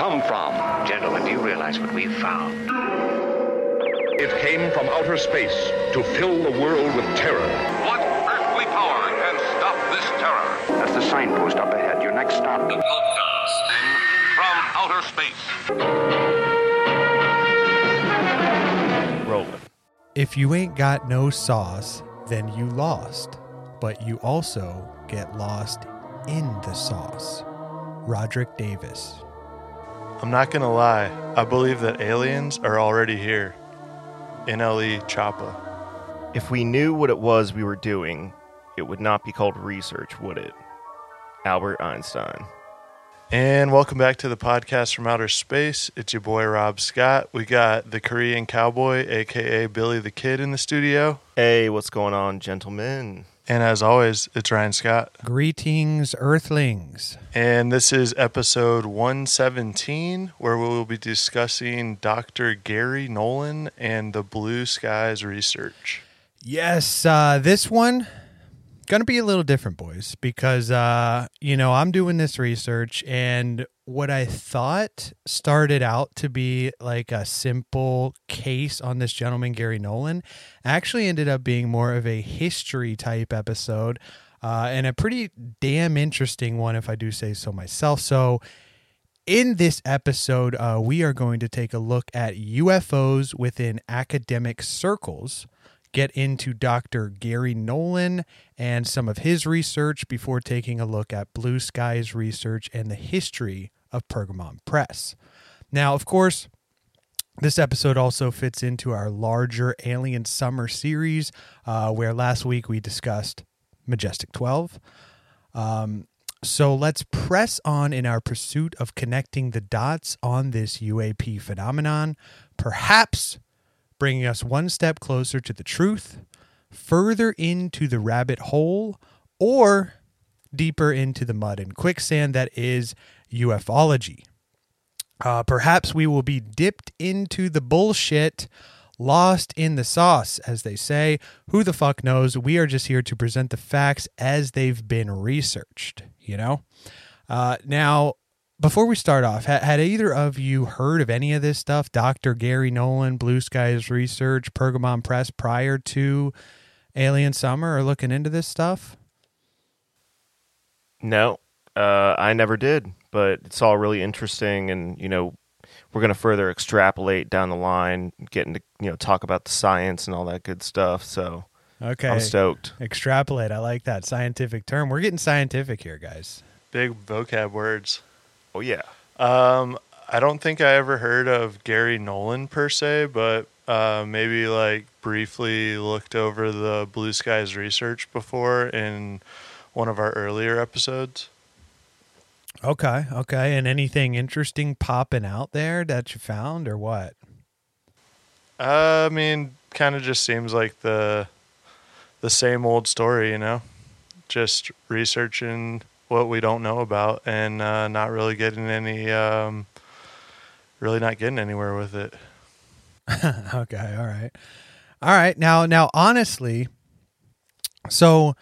come from? Gentlemen, do you realize what we've found? It came from outer space to fill the world with terror. What earthly power can stop this terror? That's the signpost up ahead. Your next stop. The broadcasting from outer space. Rolling. If you ain't got no sauce, then you lost. But you also get lost in the sauce. Roderick Davis. I'm not gonna lie, I believe that aliens are already here. NLE Choppa. If we knew what it was we were doing, it would not be called research, would it? Albert Einstein. And welcome back to the podcast from outer space. It's your boy Rob Scott. We got the Korean cowboy, aka Billy the Kid, in the studio. Hey, what's going on, gentlemen? And as always, it's Ryan Scott. Greetings, Earthlings. And this is episode 117, where we will be discussing Dr. Garry Nolan and the Blue Skies research. Yes, uh, this one gonna be a little different, boys, because uh, you know I'm doing this research, and what I thought started out to be like a simple case on this gentleman Garry Nolan actually ended up being more of a history type episode, uh, and a pretty damn interesting one, if I do say so myself. So. In this episode, uh, we are going to take a look at UFOs within academic circles get into Dr. Garry Nolan and some of his research before taking a look at Blue Skies research and the history of Pergamon Press. Now, of course, this episode also fits into our larger Alien Summer series, uh, where last week we discussed Majestic 12. Um, so let's press on in our pursuit of connecting the dots on this UAP phenomenon, perhaps bringing us one step closer to the truth, further into the rabbit hole, or deeper into the mud and quicksand that is ufology. Uh, perhaps we will be dipped into the bullshit, lost in the sauce, as they say. Who the fuck knows? We are just here to present the facts as they've been researched, you know? Uh, now, before we start off, ha- had either of you heard of any of this stuff? Dr. Garry Nolan, Blue Skies Research, Pergamon Press prior to Alien Summer or looking into this stuff? No, uh, I never did, but it's all really interesting, and you know, we're going to further extrapolate down the line, getting to you know talk about the science and all that good stuff. So Okay. I'm stoked. Extrapolate. I like that scientific term. We're getting scientific here, guys. Big vocab words. Oh yeah, Um, I don't think I ever heard of Garry Nolan per se, but uh, maybe like briefly looked over the Blue Skies research before in one of our earlier episodes. Okay. Okay. And anything interesting popping out there that you found or what? Uh, I mean, kind of just seems like the the same old story, you know, just researching what we don't know about and uh, not really getting any, um, really not getting anywhere with it. okay, all right. All right. Now now honestly, so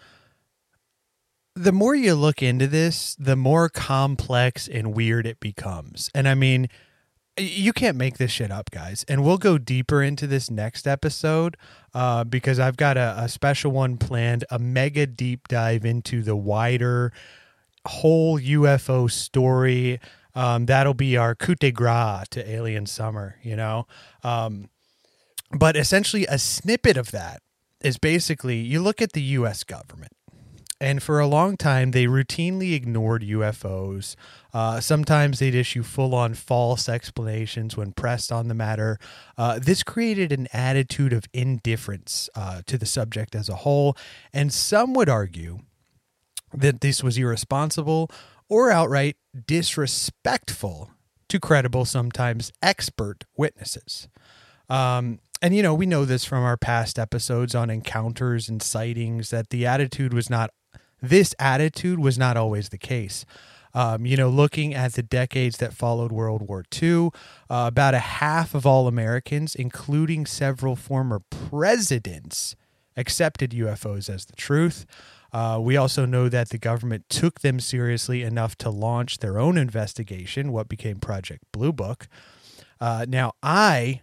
the more you look into this, the more complex and weird it becomes. And I mean, you can't make this shit up, guys. And we'll go deeper into this next episode uh, because I've got a, a special one planned, a mega deep dive into the wider whole UFO story. Um, that'll be our coup de grace to Alien Summer, you know? Um, but essentially, a snippet of that is basically you look at the US government, and for a long time, they routinely ignored UFOs. Uh, sometimes they'd issue full on false explanations when pressed on the matter. Uh, this created an attitude of indifference uh, to the subject as a whole, and some would argue that this was irresponsible or outright disrespectful to credible, sometimes expert witnesses. Um, and you know, we know this from our past episodes on encounters and sightings that the attitude was not this attitude was not always the case. Um, you know, looking at the decades that followed World War II, uh, about a half of all Americans, including several former presidents, accepted UFOs as the truth. Uh, we also know that the government took them seriously enough to launch their own investigation, what became Project Blue Book. Uh, now, I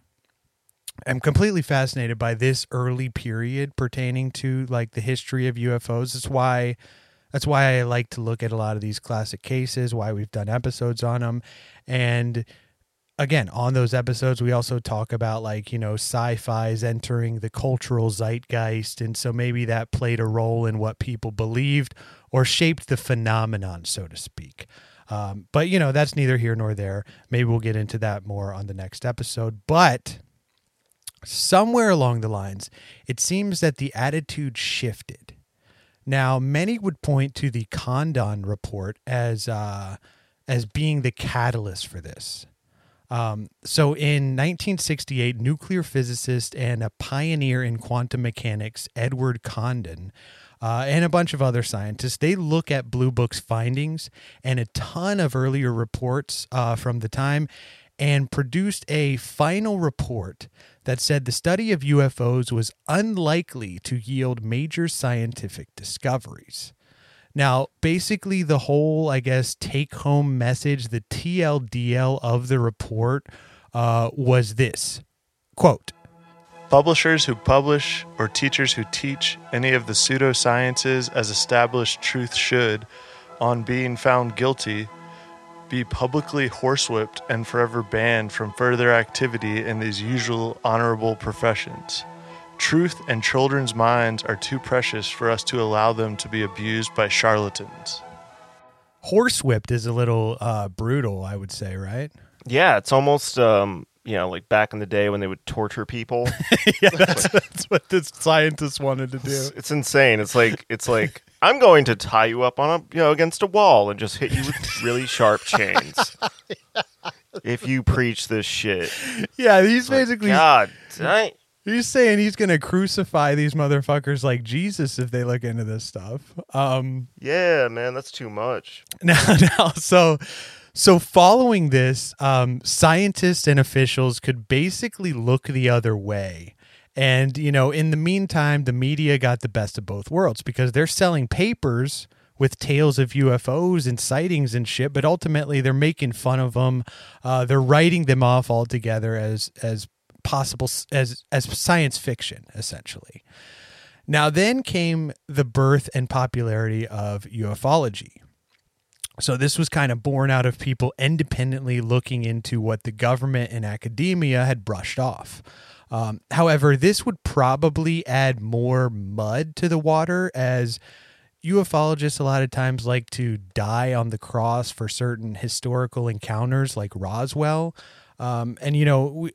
am completely fascinated by this early period pertaining to like the history of UFOs. That's why that's why I like to look at a lot of these classic cases, why we've done episodes on them. And again, on those episodes, we also talk about like, you know, sci fi's entering the cultural zeitgeist. And so maybe that played a role in what people believed or shaped the phenomenon, so to speak. Um, but, you know, that's neither here nor there. Maybe we'll get into that more on the next episode. But somewhere along the lines, it seems that the attitude shifted. Now, many would point to the Condon report as uh, as being the catalyst for this. Um, so, in 1968, nuclear physicist and a pioneer in quantum mechanics, Edward Condon, uh, and a bunch of other scientists, they look at Blue Book's findings and a ton of earlier reports uh, from the time, and produced a final report that said the study of UFOs was unlikely to yield major scientific discoveries. Now, basically, the whole, I guess, take home message, the TLDL of the report uh, was this quote, Publishers who publish or teachers who teach any of the pseudosciences as established truth should, on being found guilty, be publicly horsewhipped and forever banned from further activity in these usual honorable professions. Truth and children's minds are too precious for us to allow them to be abused by charlatans. horsewhipped is a little uh, brutal, I would say, right? Yeah, it's almost um, you know, like back in the day when they would torture people. yeah, that's, that's what the scientists wanted to do. It's, it's insane. It's like it's like I'm going to tie you up on a you know against a wall and just hit you with really sharp chains. If you preach this shit, Yeah, he's Like, basically God, dang. He's saying he's going to crucify these motherfuckers like Jesus if they look into this stuff. Um, yeah, man, that's too much. now, now, so so following this, um, scientists and officials could basically look the other way. And you know, in the meantime, the media got the best of both worlds because they're selling papers with tales of UFOs and sightings and shit, but ultimately they're making fun of them. Uh, they're writing them off altogether as as possible as as science fiction, essentially. Now, then came the birth and popularity of ufology. So this was kind of born out of people independently looking into what the government and academia had brushed off. Um, however, this would probably add more mud to the water as ufologists a lot of times like to die on the cross for certain historical encounters like Roswell. Um, and, you know, we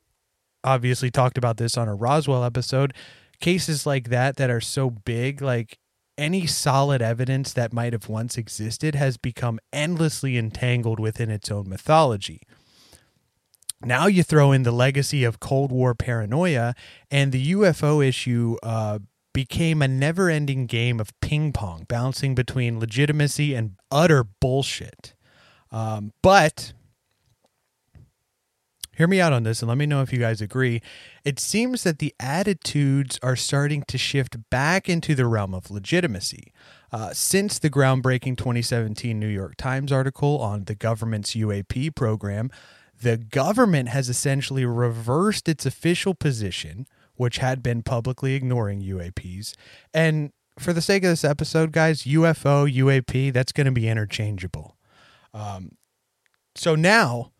obviously talked about this on a Roswell episode. Cases like that that are so big, like any solid evidence that might have once existed has become endlessly entangled within its own mythology. Now you throw in the legacy of Cold War paranoia, and the UFO issue uh, became a never ending game of ping pong, bouncing between legitimacy and utter bullshit. Um, but hear me out on this and let me know if you guys agree. It seems that the attitudes are starting to shift back into the realm of legitimacy. Uh, since the groundbreaking 2017 New York Times article on the government's UAP program, the government has essentially reversed its official position, which had been publicly ignoring UAPs. And for the sake of this episode, guys, UFO, UAP, that's going to be interchangeable. Um, so now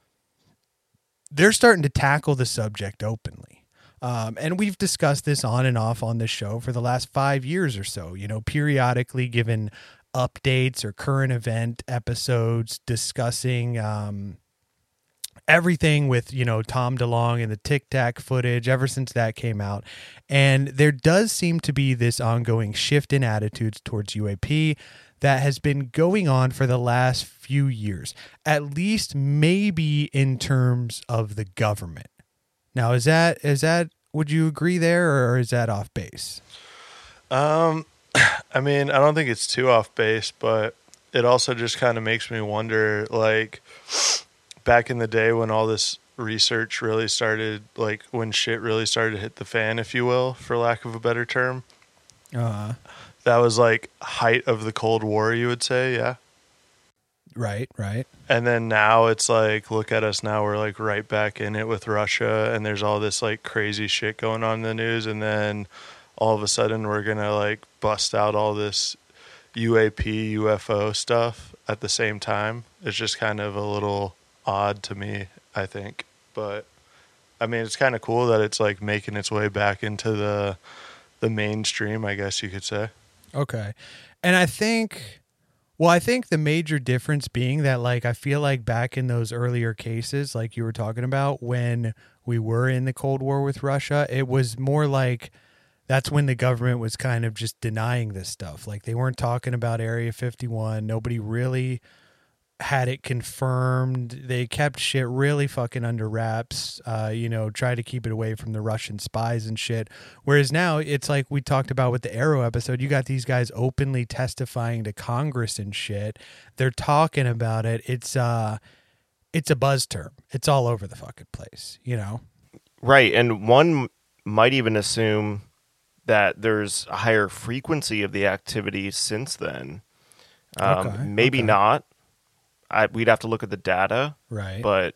they're starting to tackle the subject openly. Um, and we've discussed this on and off on this show for the last five years or so, you know, periodically given updates or current event episodes discussing um, everything with, you know, Tom DeLonge and the Tic Tac footage ever since that came out. And there does seem to be this ongoing shift in attitudes towards UAP that has been going on for the last few years, at least maybe in terms of the government. Now, is that is that would you agree there, or is that off base? Um, I mean, I don't think it's too off base, but it also just kind of makes me wonder, like, back in the day when all this research really started, like when shit really started to hit the fan, if you will, for lack of a better term. Uh, that was like height of the Cold War, you would say, yeah. Right, right. And then now it's like, look at us now. We're like right back in it with Russia, and there's all this like crazy shit going on in the news. And then all of a sudden, we're gonna like bust out all this UAP, UFO stuff at the same time. It's just kind of a little odd to me, I think. But I mean, it's kind of cool that it's like making its way back into the the mainstream, I guess you could say. Okay. And I think well, I think the major difference being that like I feel like back in those earlier cases like you were talking about when we were in the Cold War with Russia, it was more like that's when the government was kind of just denying this stuff. Like they weren't talking about Area 51. Nobody really had it confirmed. They kept shit really fucking under wraps. Uh, you know, try to keep it away from the Russian spies and shit. Whereas now it's like we talked about with the AARO episode. You got these guys openly testifying to Congress and shit. They're talking about it. It's uh, it's a buzz term. It's all over the fucking place. You know. Right, and one might even assume that there's a higher frequency of the activity since then. Um, Okay, maybe okay. not. I, we'd have to look at the data, Right. but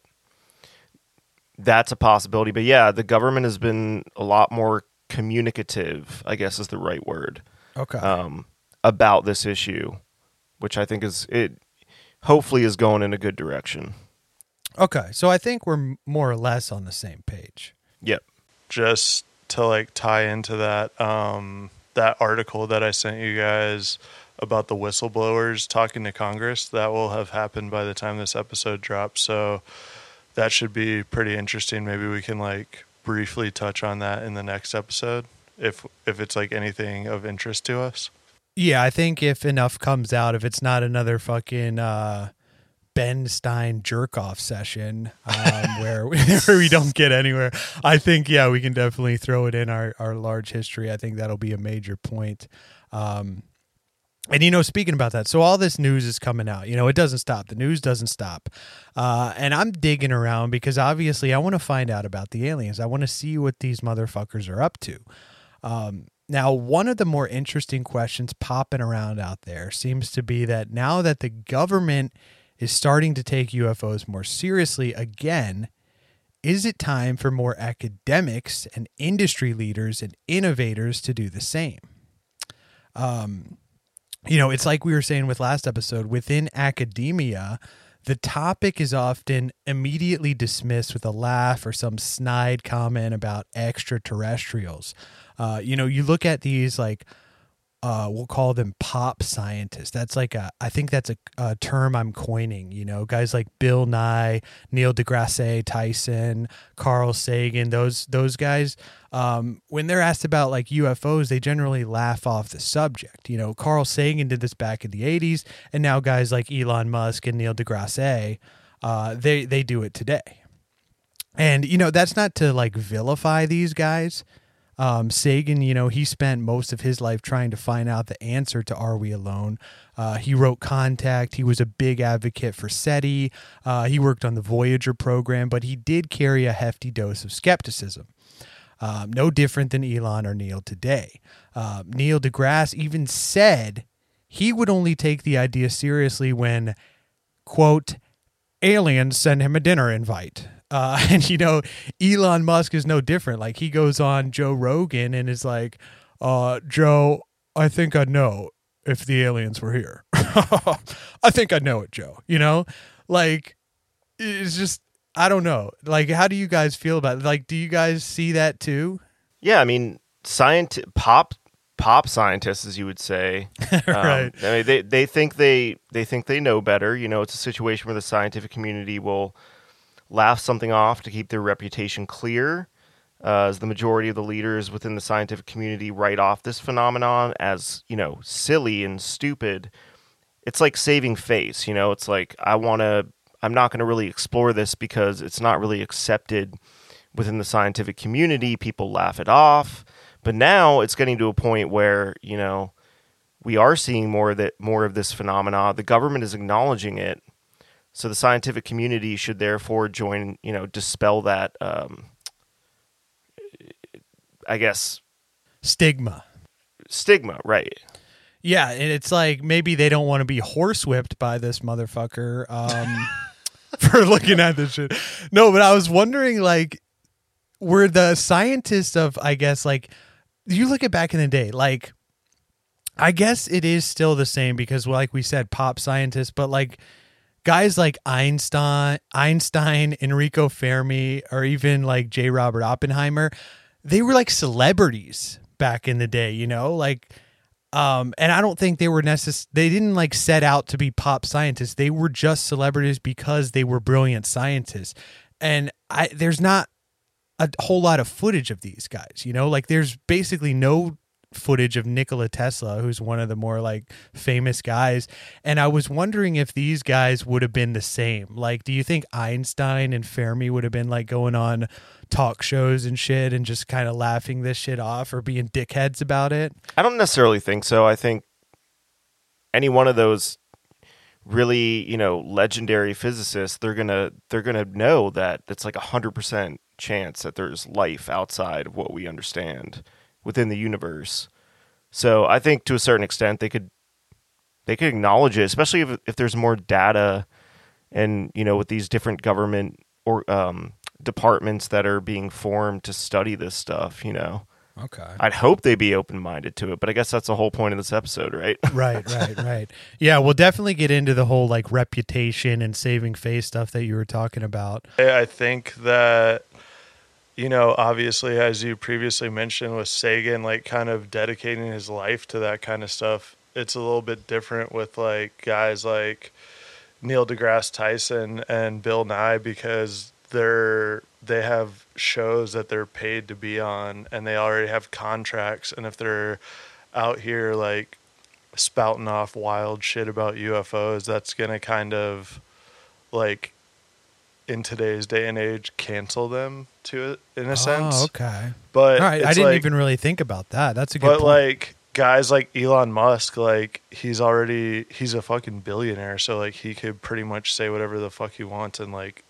that's a possibility. But yeah, the government has been a lot more communicative, I guess is the right word, okay. um, about this issue, which I think is it. Hopefully, is going in a good direction. okay. So I think we're more or less on the same page. Yep. just to like tie into that um that article that I sent you guys about the whistleblowers talking to Congress that will have happened by the time this episode drops so that should be pretty interesting maybe we can like briefly touch on that in the next episode if if it's like anything of interest to us Yeah, I think if enough comes out, if it's not another fucking uh, Ben Stein jerk off session um, where, we, where we don't get anywhere, I think yeah, we can definitely throw it in our our large history. I think that'll be a major point. Um, and you know, speaking about that, so all this news is coming out. You know, it doesn't stop. The news doesn't stop. Uh, and I'm digging around because obviously I want to find out about the aliens. I want to see what these motherfuckers are up to. Um, now, one of the more interesting questions popping around out there seems to be that now that the government is starting to take UFOs more seriously again, is it time for more academics and industry leaders and innovators to do the same? Um, you know, it's like we were saying with last episode within academia, the topic is often immediately dismissed with a laugh or some snide comment about extraterrestrials. Uh, you know, you look at these like uh, we'll call them pop scientists. That's like a, I think that's a, a term I'm coining. You know, guys like Bill Nye, Neil deGrasse Tyson, Carl Sagan. Those those guys, um, when they're asked about like UFOs, they generally laugh off the subject. You know, Carl Sagan did this back in the '80s, and now guys like Elon Musk and Neil deGrasse, uh, they they do it today. And you know, that's not to like vilify these guys. Um, Sagan, you know, he spent most of his life trying to find out the answer to Are We Alone? Uh, he wrote Contact. He was a big advocate for SETI. Uh, he worked on the Voyager program, but he did carry a hefty dose of skepticism. Um, no different than Elon or Neil today. Uh, Neil deGrasse even said he would only take the idea seriously when, quote, aliens send him a dinner invite. Uh, and you know, Elon Musk is no different. Like he goes on Joe Rogan and is like, uh, Joe, I think I know if the aliens were here. I think I know it, Joe. You know, like it's just I don't know. Like, how do you guys feel about it? Like, do you guys see that too? Yeah, I mean, science pop pop scientists, as you would say, um, Right. I mean, they they think they they think they know better. You know, it's a situation where the scientific community will laugh something off to keep their reputation clear. Uh, as the majority of the leaders within the scientific community write off this phenomenon as you know silly and stupid, it's like saving face. You know, it's like I want to. I'm not going to really explore this because it's not really accepted within the scientific community. People laugh it off. But now it's getting to a point where you know we are seeing more of that, more of this phenomena. The government is acknowledging it, so the scientific community should therefore join. You know, dispel that. Um, I guess Stigma. stigma, right? Yeah, and it's like maybe they don't want to be horsewhipped by this motherfucker um, for looking at this shit. No, but I was wondering, like, were the scientists of, I guess, like, you look at back in the day, like, I guess it is still the same because, like we said, pop scientists, but like guys like Einstein, Einstein, Enrico Fermi, or even like J. Robert Oppenheimer, they were like celebrities back in the day, you know, like. Um, and I don't think they were necess- They didn't like set out to be pop scientists. They were just celebrities because they were brilliant scientists. And I, there's not a whole lot of footage of these guys, you know, like there's basically no footage of Nikola Tesla, who's one of the more like famous guys. And I was wondering if these guys would have been the same. Like, do you think Einstein and Fermi would have been like going on talk shows and shit and just kind of laughing this shit off or being dickheads about it? I don't necessarily think so. I think any one of those really, you know, legendary physicists, they're gonna they're gonna know that it's like a hundred percent chance that there's life outside of what we understand within the universe. So I think to a certain extent they could they could acknowledge it, especially if if there's more data and you know with these different government or um, departments that are being formed to study this stuff. You know, Okay. I'd hope they'd be open minded to it, but I guess that's the whole point of this episode, right? right, right, right. Yeah, we'll definitely get into the whole like reputation and saving face stuff that you were talking about. I I think that you know, obviously, as you previously mentioned with Sagan, like kind of dedicating his life to that kind of stuff, it's a little bit different with like guys like Neil deGrasse Tyson and Bill Nye because they're they have shows that they're paid to be on and they already have contracts. And if they're out here like spouting off wild shit about UFOs that's going to kind of like in today's day and age cancel them to it in a sense. Oh, okay. But All right, I didn't like- even really think about that. That's a good but point. like guys like Elon Musk, like he's already he's a fucking billionaire, so like he could pretty much say whatever the fuck he wants and like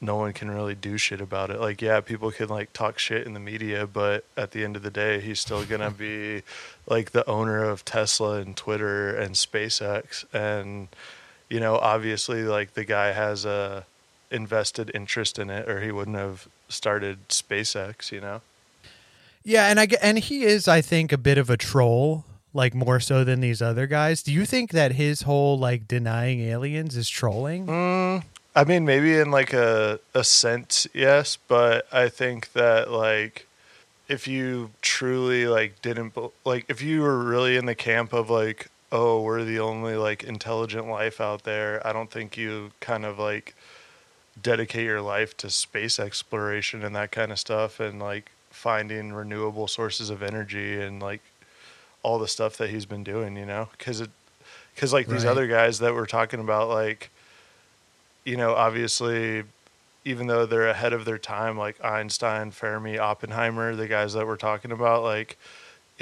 no one can really do shit about it. Like yeah, people can like talk shit in the media, but at the end of the day, he's still going to be like the owner of Tesla and Twitter and SpaceX and you know, obviously like the guy has a invested interest in it or he wouldn't have started SpaceX, you know. Yeah, and I and he is, I think, a bit of a troll, like more so than these other guys. Do you think that his whole like denying aliens is trolling? Mm, I mean, maybe in like a a sense, yes, but I think that like if you truly like didn't like if you were really in the camp of like oh we're the only like intelligent life out there, I don't think you kind of like dedicate your life to space exploration and that kind of stuff and like finding renewable sources of energy and like all the stuff that he's been doing, you know, because it because like these other guys that we're talking about, like you know, obviously, even though they're ahead of their time, like Einstein, Fermi, Oppenheimer, the guys that we're talking about, like,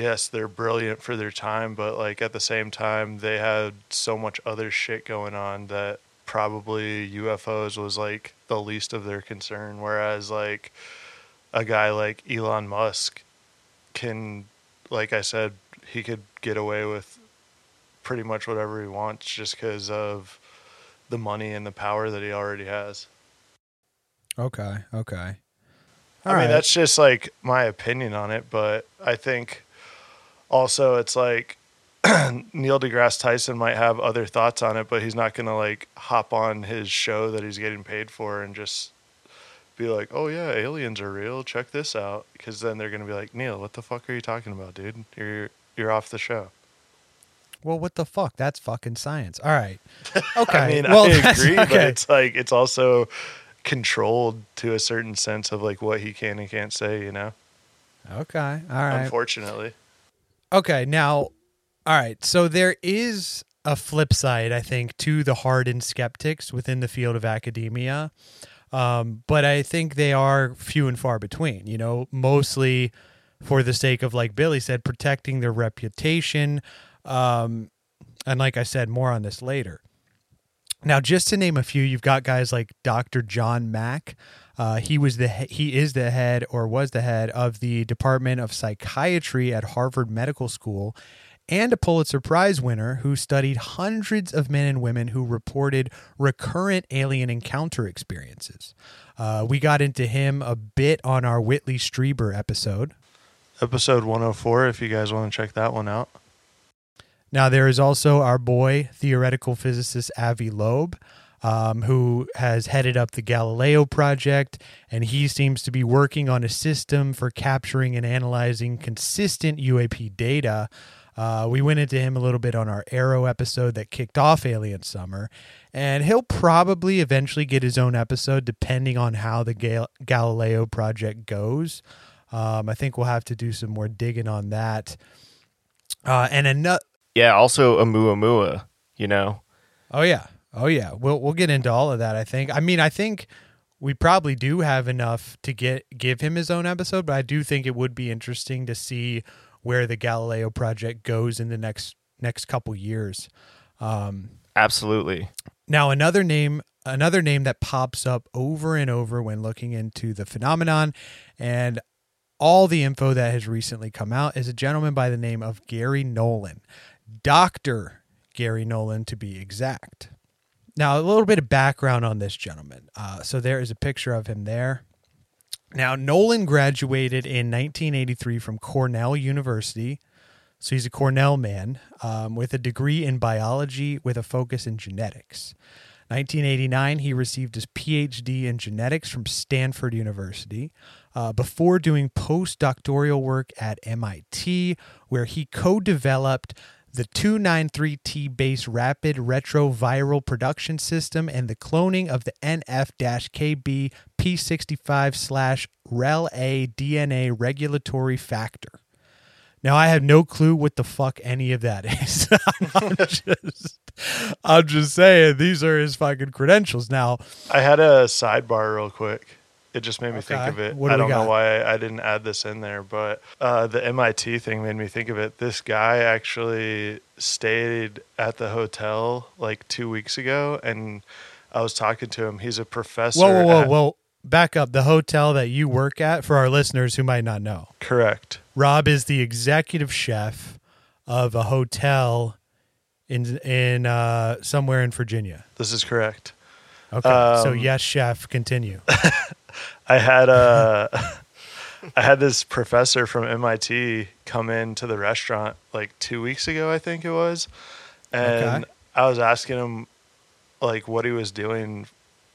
yes, they're brilliant for their time, but like at the same time, they had so much other shit going on that probably UFOs was like the least of their concern. Whereas, like, a guy like Elon Musk can, like I said, he could get away with pretty much whatever he wants just because of the money and the power that he already has. Okay, okay. I mean, that's just like my opinion on it, but I think also it's like Neil deGrasse Tyson might have other thoughts on it, but he's not going to like hop on his show that he's getting paid for and just be like, "Oh yeah, aliens are real. Check this out." Because then they're going to be like, "Neil, what the fuck are you talking about, dude? You're you're off the show." well, what the fuck? That's fucking science. All right. Okay. I mean, well, I agree, but it's like it's also controlled to a certain sense of like what he can and can't say. You know, okay. All right. unfortunately. Okay, now, all right. So there is a flip side, I think, to the hardened skeptics within the field of academia. Um, but I think they are few and far between, you know, mostly for the sake of, like Billy said, protecting their reputation. Um, and like I said, more on this later. Now, just to name a few, you've got guys like Dr. John Mack. Uh, he was the he- is the head or was the head of the Department of Psychiatry at Harvard Medical School, and a Pulitzer Prize winner who studied hundreds of men and women who reported recurrent alien encounter experiences. Uh, we got into him a bit on our Whitley Strieber episode. Episode 104, if you guys want to check that one out. Now, there is also our boy, theoretical physicist Avi Loeb, um, who has headed up the Galileo project, and he seems to be working on a system for capturing and analyzing consistent UAP data. Uh, we went into him a little bit on our AARO episode that kicked off Alien Summer, and he'll probably eventually get his own episode depending on how the Gal- Galileo project goes. Um, I think we'll have to do some more digging on that. Uh, and another, Yeah, also Oumuamua, you know. Oh yeah. Oh yeah. We'll we'll get into all of that, I think. I mean, I think we probably do have enough to get give him his own episode, but I do think it would be interesting to see where the Galileo project goes in the next next couple years. Um, Absolutely. now another name another name that pops up over and over when looking into the phenomenon and all the info that has recently come out is a gentleman by the name of Garry Nolan. Dr. Garry Nolan to be exact. Now, a little bit of background on this gentleman. Uh, so there is a picture of him there. Now, Nolan graduated in 1983 from Cornell University. So he's a Cornell man um, with a degree in biology with a focus in genetics. 1989, he received his PhD in genetics from Stanford University uh, before doing postdoctoral work at MIT, where he co developed the 293T based rapid retroviral production system and the cloning of the NF KB P65 slash REL A DNA regulatory factor. Now I have no clue what the fuck any of that is. I'm just I'm just saying these are his fucking credentials. Now I had a sidebar real quick. It just made me think of it. Do I don't know why I, didn't add this in there, but uh, the MIT thing made me think of it. This guy actually stayed at the hotel like two weeks ago, and I was talking to him. He's a professor. Whoa, whoa, whoa, at- whoa. Back up. The hotel that you work at, for our listeners who might not know, Correct. Rob is the executive chef of a hotel in in uh, somewhere in Virginia. This is correct. Okay, so Um, yes, chef. Continue. I had a I had this professor from MIT come into the restaurant like two weeks ago, I think it was, and Okay. I was asking him like what he was doing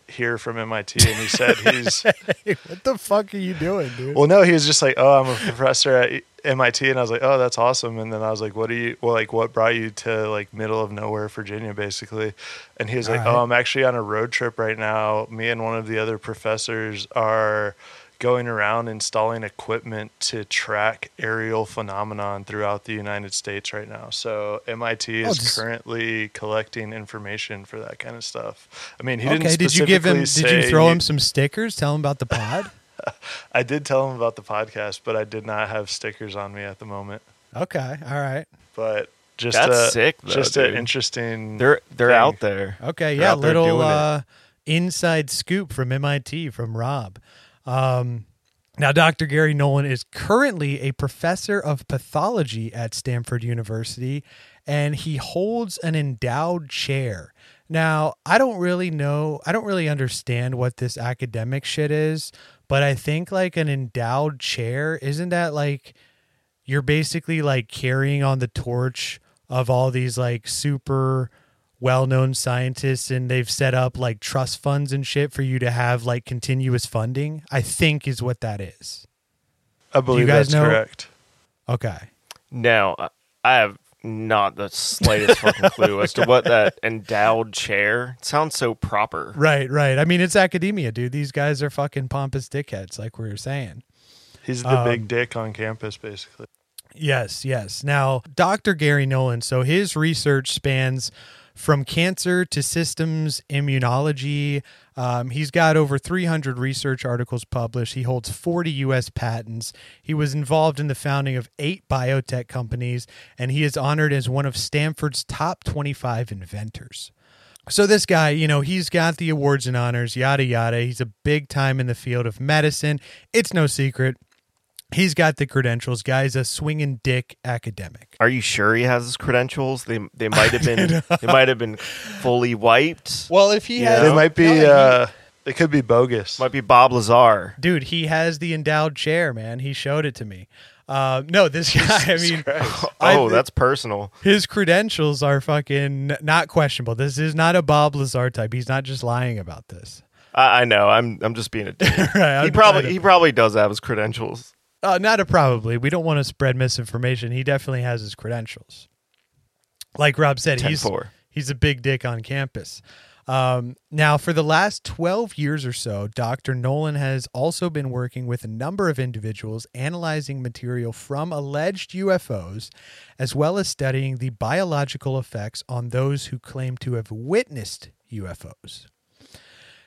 here from MIT, and he said he's what the fuck are you doing, dude? well, no, he was just like, oh, I'm a professor at MIT, and I was like, oh, that's awesome, and then I was like, what do you, well, like, what brought you to like middle of nowhere, Virginia, basically, and he was like, All right. oh, I'm actually on a road trip right now. Me and one of the other professors are going around installing equipment to track aerial phenomenon throughout the United States right now. So MIT Oh, is just- currently collecting information for that kind of stuff. I mean, he didn't. okay, did you give him? Did you throw him some stickers? Tell him about the pod. I did tell him about the podcast, but I did not have stickers on me at the moment. okay, all right. But just That's a, sick, though, just an interesting. They're they're thing. out there. Okay, They're yeah, out little doing it. uh, inside scoop from MIT from Rob. Um, now, Dr. Garry Nolan is currently a professor of pathology at Stanford University, and he holds an endowed chair. Now, I don't really know, I don't really understand what this academic shit is, but I think like an endowed chair, isn't that like you're basically like carrying on the torch of all these like super well-known scientists and they've set up like trust funds and shit for you to have like continuous funding i think is what that is I believe guys that's know- correct. okay Now, I- I have not the slightest fucking clue as to what that endowed chair sounds so proper. right right i mean it's academia dude these guys are fucking pompous dickheads like we were saying He's the Um, big dick on campus, basically. Yes, yes. Now, Dr. Garry Nolan, so his research spans from cancer to systems immunology. Um, he's got over 300 research articles published. He holds 40 U.S. patents. He was involved in the founding of eight biotech companies, and he is honored as one of Stanford's top 25 inventors. So this guy, you know, he's got the awards and honors, yada yada. He's a big time in the field of medicine. It's no secret He's got the credentials. Guy's a swinging dick academic. Are you sure he has his credentials? They they might have been they might have been fully wiped. Well, if he has, They might be. No, he- uh, they could be bogus. Might be Bob Lazar. dude, he has the endowed chair, man. He showed it to me. Uh, no, this guy. I mean, I Oh, thi- that's personal. his credentials are fucking not questionable. This is not a Bob Lazar type. He's not just lying about this. I, I know. I'm I'm just being a dick. Right, he probably he probably does have his credentials. Uh, not a probably. We don't want to spread misinformation. He definitely has his credentials. Like Rob said, he's 10-4. he's a big dick on campus. Um, now, for the last 12 years or so, Dr. Nolan has also been working with a number of individuals analyzing material from alleged UFOs, as well as studying the biological effects on those who claim to have witnessed UFOs.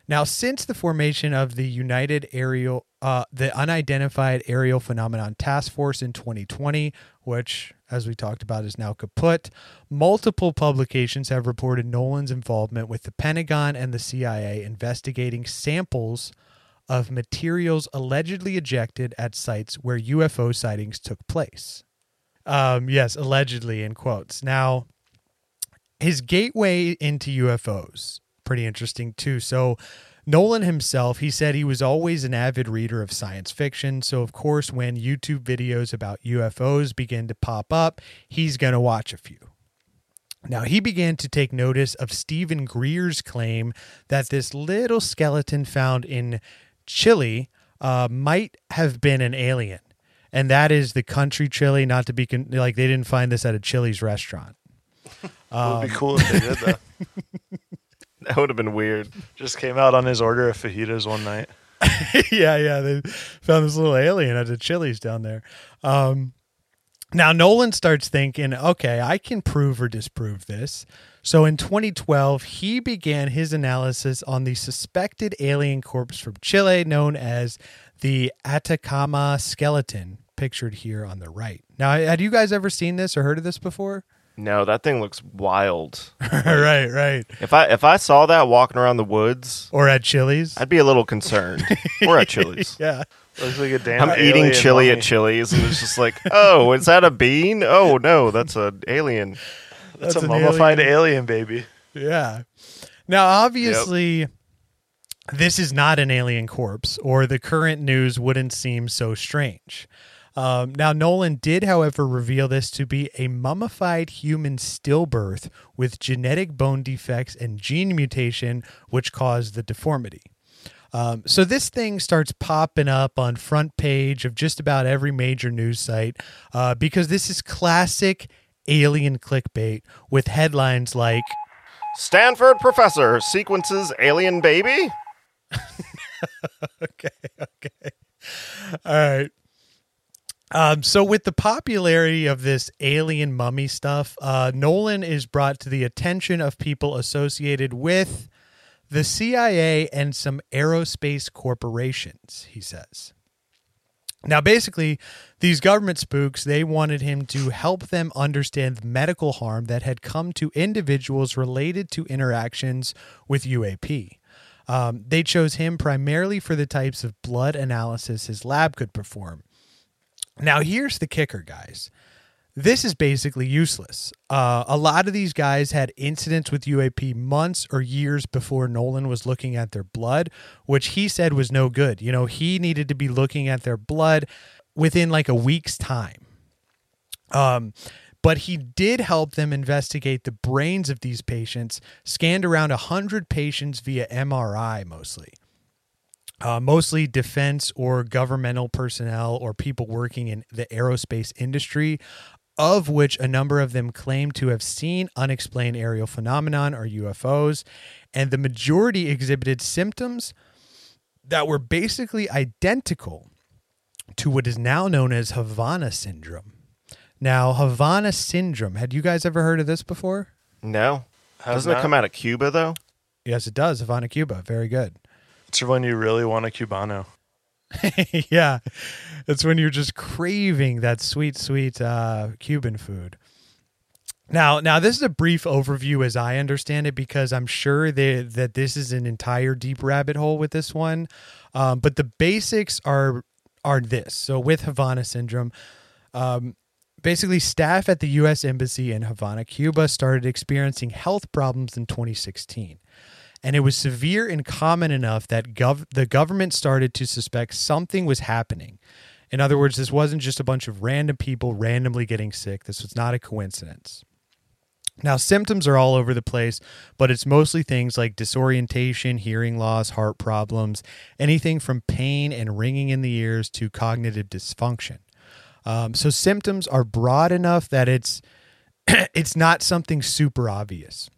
Now, since the formation of the United Aerial, uh, the Unidentified Aerial Phenomenon Task Force in 2020, which, as we talked about, is now kaput, multiple publications have reported Nolan's involvement with the Pentagon and the CIA investigating samples of materials allegedly ejected at sites where UFO sightings took place. Um, yes, allegedly in quotes. Now, his gateway into UFOs pretty interesting too. So Nolan himself, he said he was always an avid reader of science fiction. So of course, when YouTube videos about UFOs begin to pop up, he's going to watch a few. Now, he began to take notice of Steven Greer's claim that this little skeleton found in Chile uh, might have been an alien. And that is the country Chile, not to be con- like they didn't find this at a Chili's restaurant. it would be cool if they did that. That would have been weird. Just came out on his order of fajitas one night. yeah, yeah. They found this little alien at the Chili's down there. Um, now Nolan starts thinking, okay, I can prove or disprove this. So in 2012, he began his analysis on the suspected alien corpse from Chile known as the Atacama skeleton, pictured here on the right. Now, had you guys ever seen this or heard of this before? No, that thing looks wild. right, right. If I if I saw that walking around the woods, Or at Chili's. I'd be a little concerned. or at Chili's. yeah. Looks like a damn. I'm eating chili mummy. at Chili's, and it's just like, oh, is that a bean? Oh no, that's an alien. That's, That's a an mummified alien. alien. baby. Yeah. Now, obviously, this is not an alien corpse, or the current news wouldn't seem so strange. Um, now, Nolan did, however, reveal this to be a mummified human stillbirth with genetic bone defects and gene mutation, which caused the deformity. Um, so this thing starts popping up on front page of just about every major news site uh, because this is classic alien clickbait with headlines like Stanford professor sequences alien baby. okay, okay. All right. Um, so with the popularity of this alien mummy stuff, uh, Nolan is brought to the attention of people associated with the CIA and some aerospace corporations, he says. Now, basically, these government spooks, they wanted him to help them understand the medical harm that had come to individuals related to interactions with UAP. Um, they chose him primarily for the types of blood analysis his lab could perform. Now, here's the kicker, guys. This is basically useless. Uh, a lot of these guys had incidents with UAP months or years before Nolan was looking at their blood, which he said was no good. You know, he needed to be looking at their blood within like a week's time. Um, but he did help them investigate the brains of these patients, scanned around 100 patients via MRI mostly. Uh, mostly defense or governmental personnel or people working in the aerospace industry, of which a number of them claim to have seen unexplained aerial phenomenon or UFOs, and the majority exhibited symptoms that were basically identical to what is now known as Havana syndrome. Now, Havana syndrome, had you guys ever heard of this before? No, doesn't it come out of Cuba though? Yes, it does. Havana, Cuba. Very good. It's when you really want a cubano. yeah, it's when you're just craving that sweet, sweet uh, Cuban food. Now, now this is a brief overview as I understand it, because I'm sure that that this is an entire deep rabbit hole with this one. Um, but the basics are are this. So with Havana syndrome, um, basically staff at the U.S. Embassy in Havana, Cuba, started experiencing health problems in 2016. And it was severe and common enough that gov- the government started to suspect something was happening. In other words, this wasn't just a bunch of random people randomly getting sick. This was not a coincidence. Now, symptoms are all over the place, but it's mostly things like disorientation, hearing loss, heart problems, anything from pain and ringing in the ears to cognitive dysfunction. Um, so symptoms are broad enough that it's it's not something super obvious.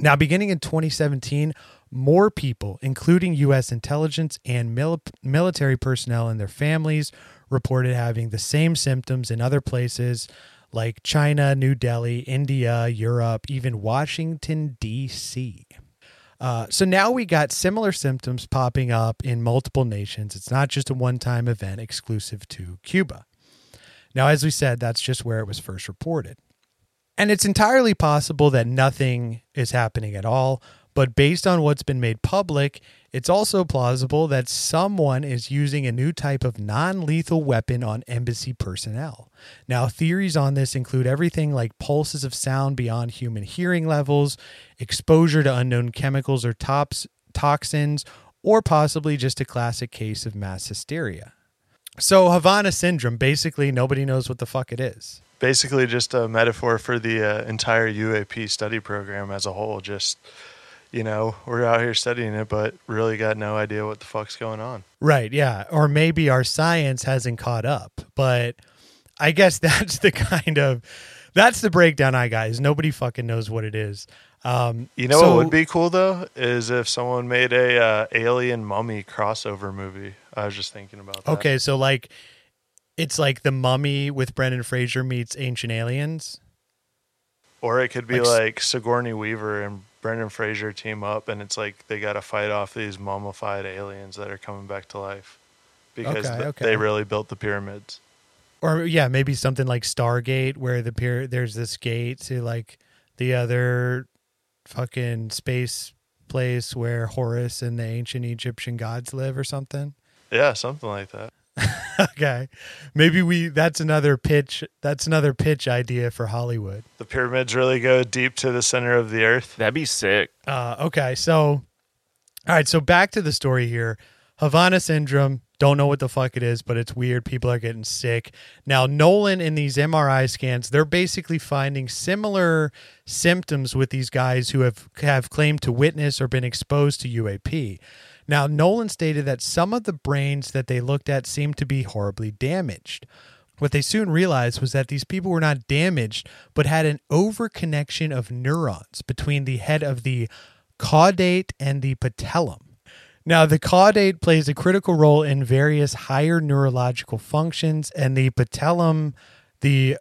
Now, beginning in 2017, more people, including U.S. intelligence and mil- military personnel and their families, reported having the same symptoms in other places like China, New Delhi, India, Europe, even Washington, D.C. Uh, so now we got similar symptoms popping up in multiple nations. It's not just a one time event exclusive to Cuba. Now, as we said, that's just where it was first reported. And it's entirely possible that nothing is happening at all, but based on what's been made public, it's also plausible that someone is using a new type of non lethal weapon on embassy personnel. Now, theories on this include everything like pulses of sound beyond human hearing levels, exposure to unknown chemicals or tops, toxins, or possibly just a classic case of mass hysteria. So, Havana syndrome basically, nobody knows what the fuck it is. Basically, just a metaphor for the uh, entire UAP study program as a whole. Just you know, we're out here studying it, but really got no idea what the fuck's going on. Right. Yeah. Or maybe our science hasn't caught up. But I guess that's the kind of that's the breakdown I got is nobody fucking knows what it is. Um, You know so- what would be cool though is if someone made a uh, alien mummy crossover movie. I was just thinking about that. Okay, so like it's like the mummy with Brendan Fraser meets Ancient Aliens. Or it could be Like like Sigourney Weaver and Brendan Fraser team up, and it's like they got to fight off these mummified aliens that are coming back to life because Okay, th- okay. they really built the pyramids. Or yeah, maybe something like Stargate where the pier there's this gate to like the other fucking space place where Horus and the ancient Egyptian gods live or something. Yeah, something like that. okay. Maybe we that's another pitch that's another pitch idea for Hollywood. The pyramids really go deep to the center of the earth. That'd be sick. Uh, okay, so all right, so back to the story here. Havana syndrome, don't know what the fuck it is, but it's weird. People are getting sick. Now, Nolan in these MRI scans, they're basically finding similar symptoms with these guys who have have claimed to witness or been exposed to UAP. Now, Nolan stated that some of the brains that they looked at seemed to be horribly damaged. What they soon realized was that these people were not damaged, but had an overconnection of neurons between the head of the caudate and the patellum. Now, the caudate plays a critical role in various higher neurological functions, and the patellum, the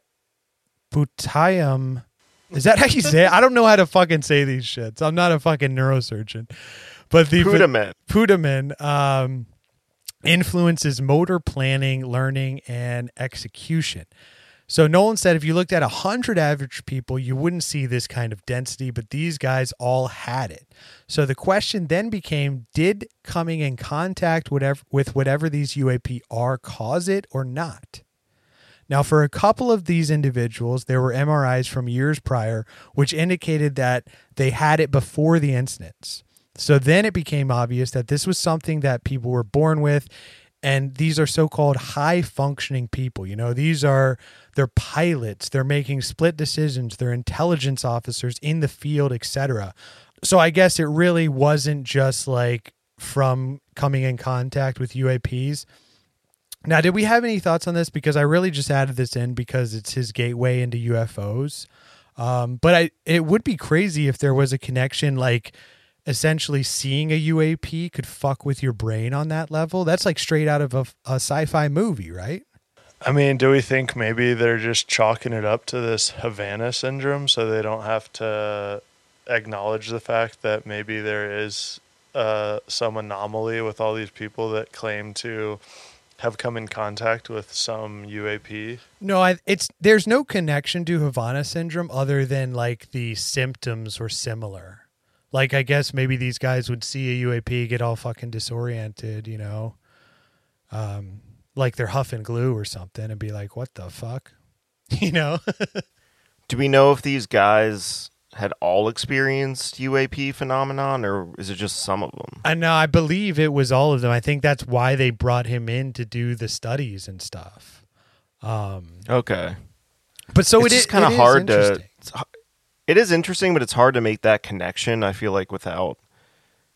putatum, is that how you say it? I don't know how to fucking say these shits. I'm not a fucking neurosurgeon. But the Putamen. putamen um, influences motor planning, learning, and execution. So Nolan said if you looked at 100 average people, you wouldn't see this kind of density, but these guys all had it. So the question then became did coming in contact whatever, with whatever these UAP are cause it or not? Now, for a couple of these individuals, there were MRIs from years prior, which indicated that they had it before the incidents. So then it became obvious that this was something that people were born with. And these are so called high functioning people. You know, these are, they're pilots, they're making split decisions, they're intelligence officers in the field, etc. So I guess it really wasn't just like from coming in contact with UAPs. Now, did we have any thoughts on this? Because I really just added this in because it's his gateway into UFOs. Um, but I, it would be crazy if there was a connection, like essentially seeing a UAP could fuck with your brain on that level. That's like straight out of a, a sci-fi movie, right? I mean, do we think maybe they're just chalking it up to this Havana syndrome so they don't have to acknowledge the fact that maybe there is uh, some anomaly with all these people that claim to have come in contact with some UAP? No, I, it's there's no connection to Havana syndrome other than like the symptoms were similar. Like I guess maybe these guys would see a UAP get all fucking disoriented, you know. Um like they're huffing glue or something and be like, "What the fuck?" You know? Do we know if these guys had all experienced UAP phenomenon, or is it just some of them? I know. I believe it was all of them. I think that's why they brought him in to do the studies and stuff. Um, Okay. but so it's it kind of it hard to. it's It is interesting, but it's hard to make that connection. I feel like without,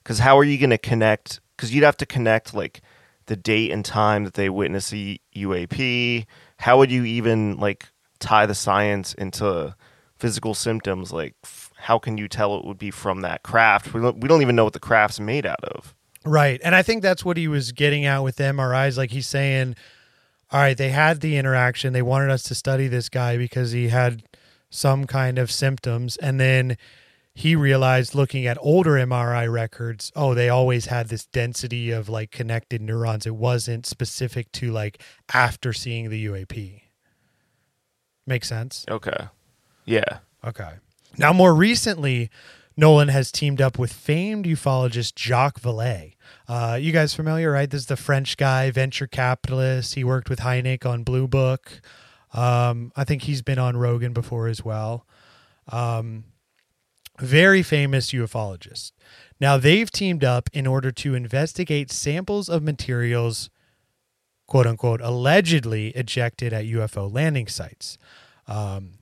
because how are you going to connect? Because you'd have to connect like the date and time that they witness the UAP. How would you even like tie the science into physical symptoms? Like, f- how can you tell it would be from that craft? We don't, we don't even know what the craft's made out of. Right. And I think that's what he was getting at with MRIs. Like he's saying, all right, they had the interaction. They wanted us to study this guy because he had some kind of symptoms. And then he realized looking at older MRI records, oh, they always had this density of like connected neurons. It wasn't specific to like after seeing the UAP. Make sense? Okay. Yeah. Okay. Now, more recently, Nolan has teamed up with famed ufologist Jacques Vallée. Uh, you guys familiar, right? This is the French guy, venture capitalist. He worked with Hynek on Blue Book. Um, I think he's been on Rogan before as well. Um, very famous ufologist. Now, they've teamed up in order to investigate samples of materials, quote unquote, allegedly ejected at UFO landing sites. Um,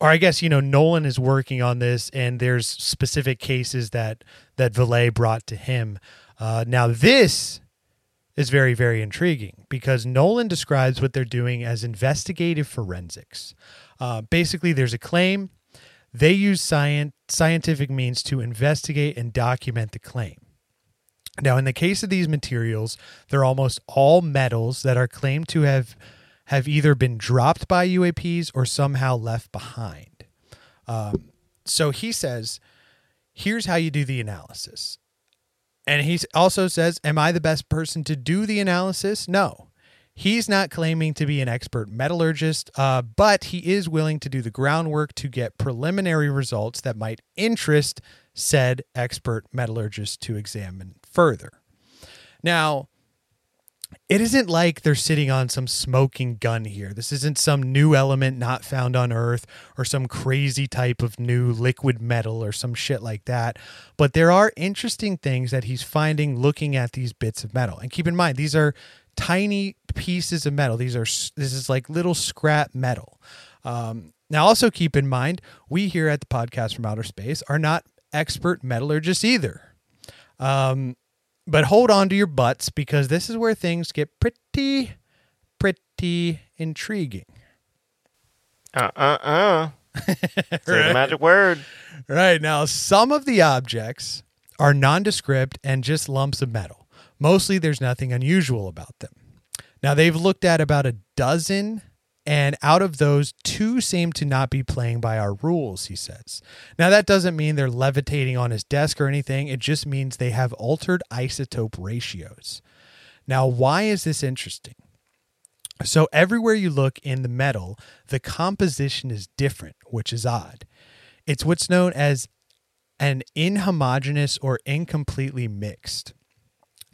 or I guess you know Nolan is working on this, and there's specific cases that that Vallée brought to him. Uh, now this is very very intriguing because Nolan describes what they're doing as investigative forensics. Uh, basically, there's a claim. They use science, scientific means to investigate and document the claim. Now, in the case of these materials, they're almost all metals that are claimed to have have either been dropped by UAPs or somehow left behind. Um, so he says, here's how you do the analysis. And he also says, Am I the best person to do the analysis? No. He's not claiming to be an expert metallurgist, uh, but he is willing to do the groundwork to get preliminary results that might interest said expert metallurgist to examine further. Now, it isn't like they're sitting on some smoking gun here. This isn't some new element not found on Earth or some crazy type of new liquid metal or some shit like that. But there are interesting things that he's finding looking at these bits of metal. And keep in mind, these are tiny pieces of metal. These are this is like little scrap metal. Um, now, also keep in mind, we here at the podcast from outer space are not expert metallurgists either. Um, but hold on to your butts because this is where things get pretty, pretty intriguing. Uh uh uh. Say the magic word. Right now, some of the objects are nondescript and just lumps of metal. Mostly, there's nothing unusual about them. Now, they've looked at about a dozen, and out of those, two seem to not be playing by our rules, he says. Now, that doesn't mean they're levitating on his desk or anything, it just means they have altered isotope ratios. Now, why is this interesting? So, everywhere you look in the metal, the composition is different, which is odd. It's what's known as an inhomogeneous or incompletely mixed.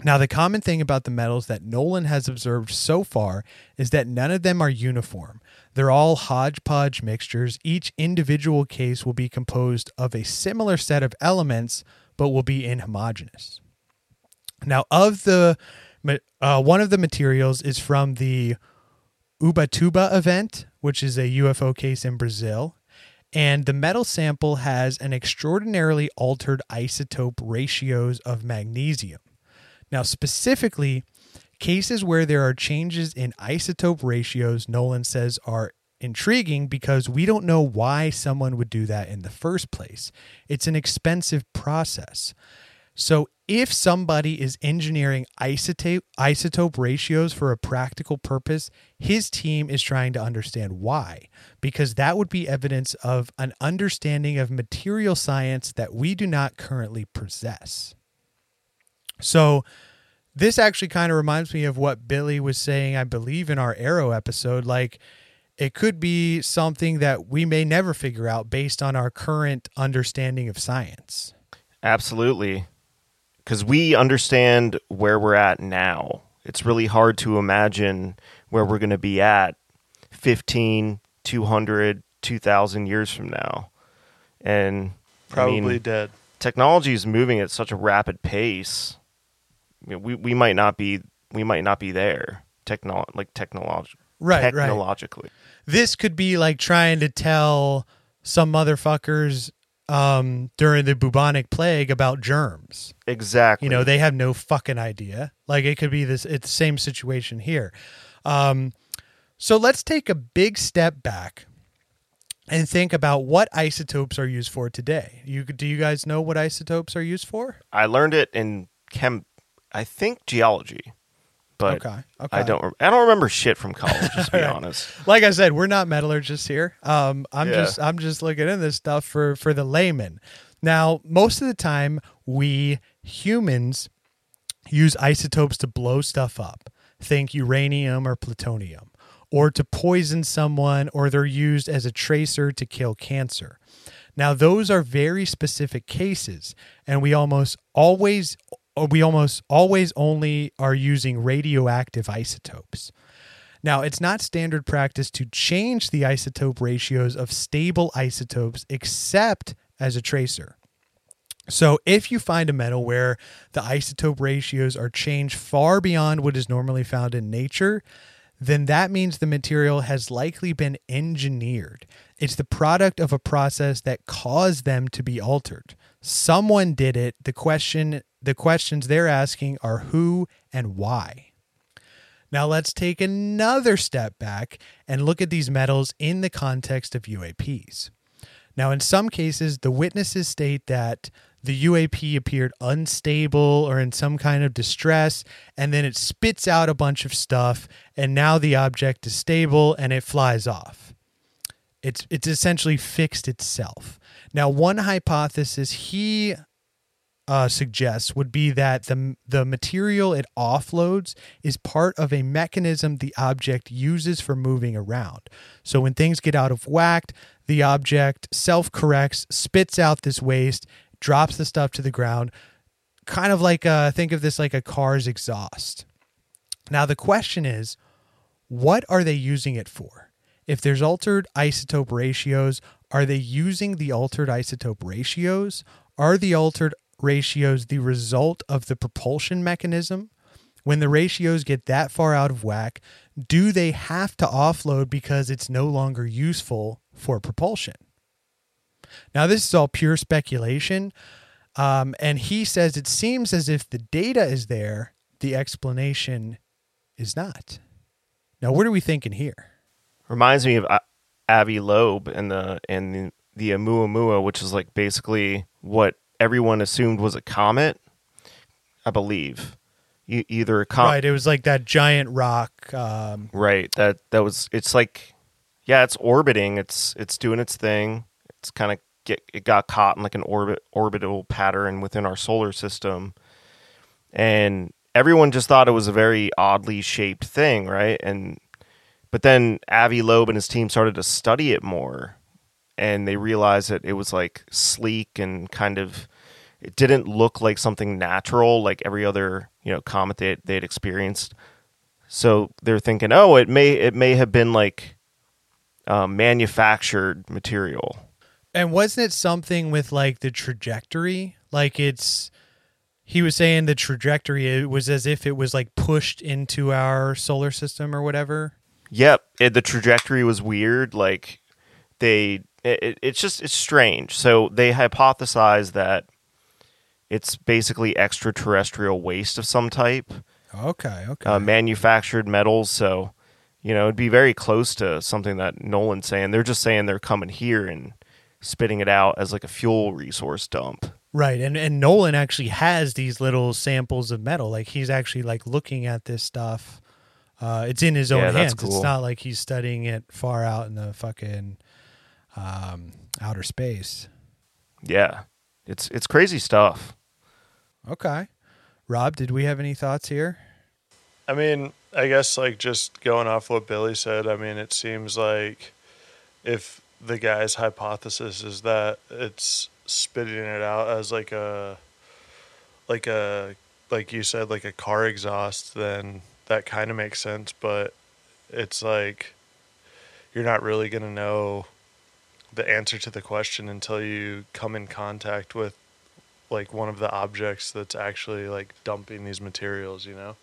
Now, the common thing about the metals that Nolan has observed so far is that none of them are uniform. They're all hodgepodge mixtures. Each individual case will be composed of a similar set of elements, but will be inhomogeneous. Now, of the uh, one of the materials is from the Ubatuba event, which is a UFO case in Brazil, and the metal sample has an extraordinarily altered isotope ratios of magnesium. Now, specifically, cases where there are changes in isotope ratios, Nolan says, are intriguing because we don't know why someone would do that in the first place. It's an expensive process. So, if somebody is engineering isotope, isotope ratios for a practical purpose, his team is trying to understand why, because that would be evidence of an understanding of material science that we do not currently possess. So, this actually kind of reminds me of what Billy was saying, I believe, in our AARO episode. Like, it could be something that we may never figure out based on our current understanding of science. Absolutely. Because we understand where we're at now. it's really hard to imagine where we're going to be at 15, 200, 2000 years from now. And I Probably mean, dead. technology is moving at such a rapid pace. I mean, we we might not be we might not be there techno like technolog- Right, right. technologically. this could be like trying to tell some motherfuckers um, during the bubonic plague about germs. Exactly. You know, they have no fucking idea. Like it could be this. It's the same situation here. Um, so let's take a big step back and think about what isotopes are used for today. You do you guys know what isotopes are used for? I learned it in chem I think geology. But Okay, I don't rem- I don't remember shit from college, to be honest. like I said, we're not metallurgists here. Um, I'm Yeah. just I'm just looking at this stuff for for the layman. Now, most of the time, we humans use isotopes to blow stuff up. Think uranium or plutonium, or to poison someone, or they're used as a tracer to kill cancer. Now, those are very specific cases, and we almost always Uh, we almost always only are using radioactive isotopes. Now, it's not standard practice to change the isotope ratios of stable isotopes except as a tracer. So, if you find a metal where the isotope ratios are changed far beyond what is normally found in nature, then that means the material has likely been engineered. It's the product of a process that caused them to be altered. Someone did it. The question the questions they're asking are who and why. Now let's take another step back and look at these metals in the context of UAPs. Now, in some cases, the witnesses state that the UAP appeared unstable or in some kind of distress, and then it spits out a bunch of stuff, and now the object is stable and it flies off. It's it's essentially fixed itself. Now, one hypothesis he uh, suggests would be that the the material it offloads is part of a mechanism the object uses for moving around. So when things get out of whack, the object self corrects, spits out this waste, drops the stuff to the ground, kind of like uh, think of this like a car's exhaust. Now the question is, what are they using it for? If there's altered isotope ratios, are they using the altered isotope ratios? Are the altered ratios the result of the propulsion mechanism? When the ratios get that far out of whack, do they have to offload because it's no longer useful for propulsion? Now, this is all pure speculation. Um, and he says it seems as if the data is there, the explanation is not. Now, what are we thinking here? Reminds me of Avi Loeb and the and the, the Oumuamua, which is like basically what everyone assumed was a comet. I believe, e- either a comet, right, it was like that giant rock. Um, right? That that was. It's like, yeah, it's orbiting. It's it's doing its thing. It's kind of get it got caught in like an orbit orbital pattern within our solar system, and everyone just thought it was a very oddly shaped thing, right? And but then Avi Loeb and his team started to study it more, and they realized that it was like sleek and kind of it didn't look like something natural like every other you know comet they they'd experienced. So they're thinking, oh, it may it may have been like uh, manufactured material. And wasn't it something with like the trajectory? Like it's he was saying the trajectory it was as if it was like pushed into our solar system or whatever. Yep, it, the trajectory was weird. Like they, it, it's just it's strange. So they hypothesize that it's basically extraterrestrial waste of some type, Okay, okay. uh, manufactured metals. So you know, it'd be very close to something that Nolan's saying. They're just saying they're coming here and spitting it out as like a fuel resource dump. right. And and Nolan actually has these little samples of metal. Like he's actually like looking at this stuff. Uh, it's in his own Yeah, that's hands. It's not like he's studying it far out in the fucking um, outer space. Yeah, it's it's crazy stuff. Okay. Rob, did we have any thoughts here? I mean, I guess like just going off what Billy said, I mean, it seems like if the guy's hypothesis is that it's spitting it out as like a like a like you said like a car exhaust, then that kind of makes sense, but it's like you're not really going to know the answer to the question until you come in contact with like one of the objects that's actually like dumping these materials, you know?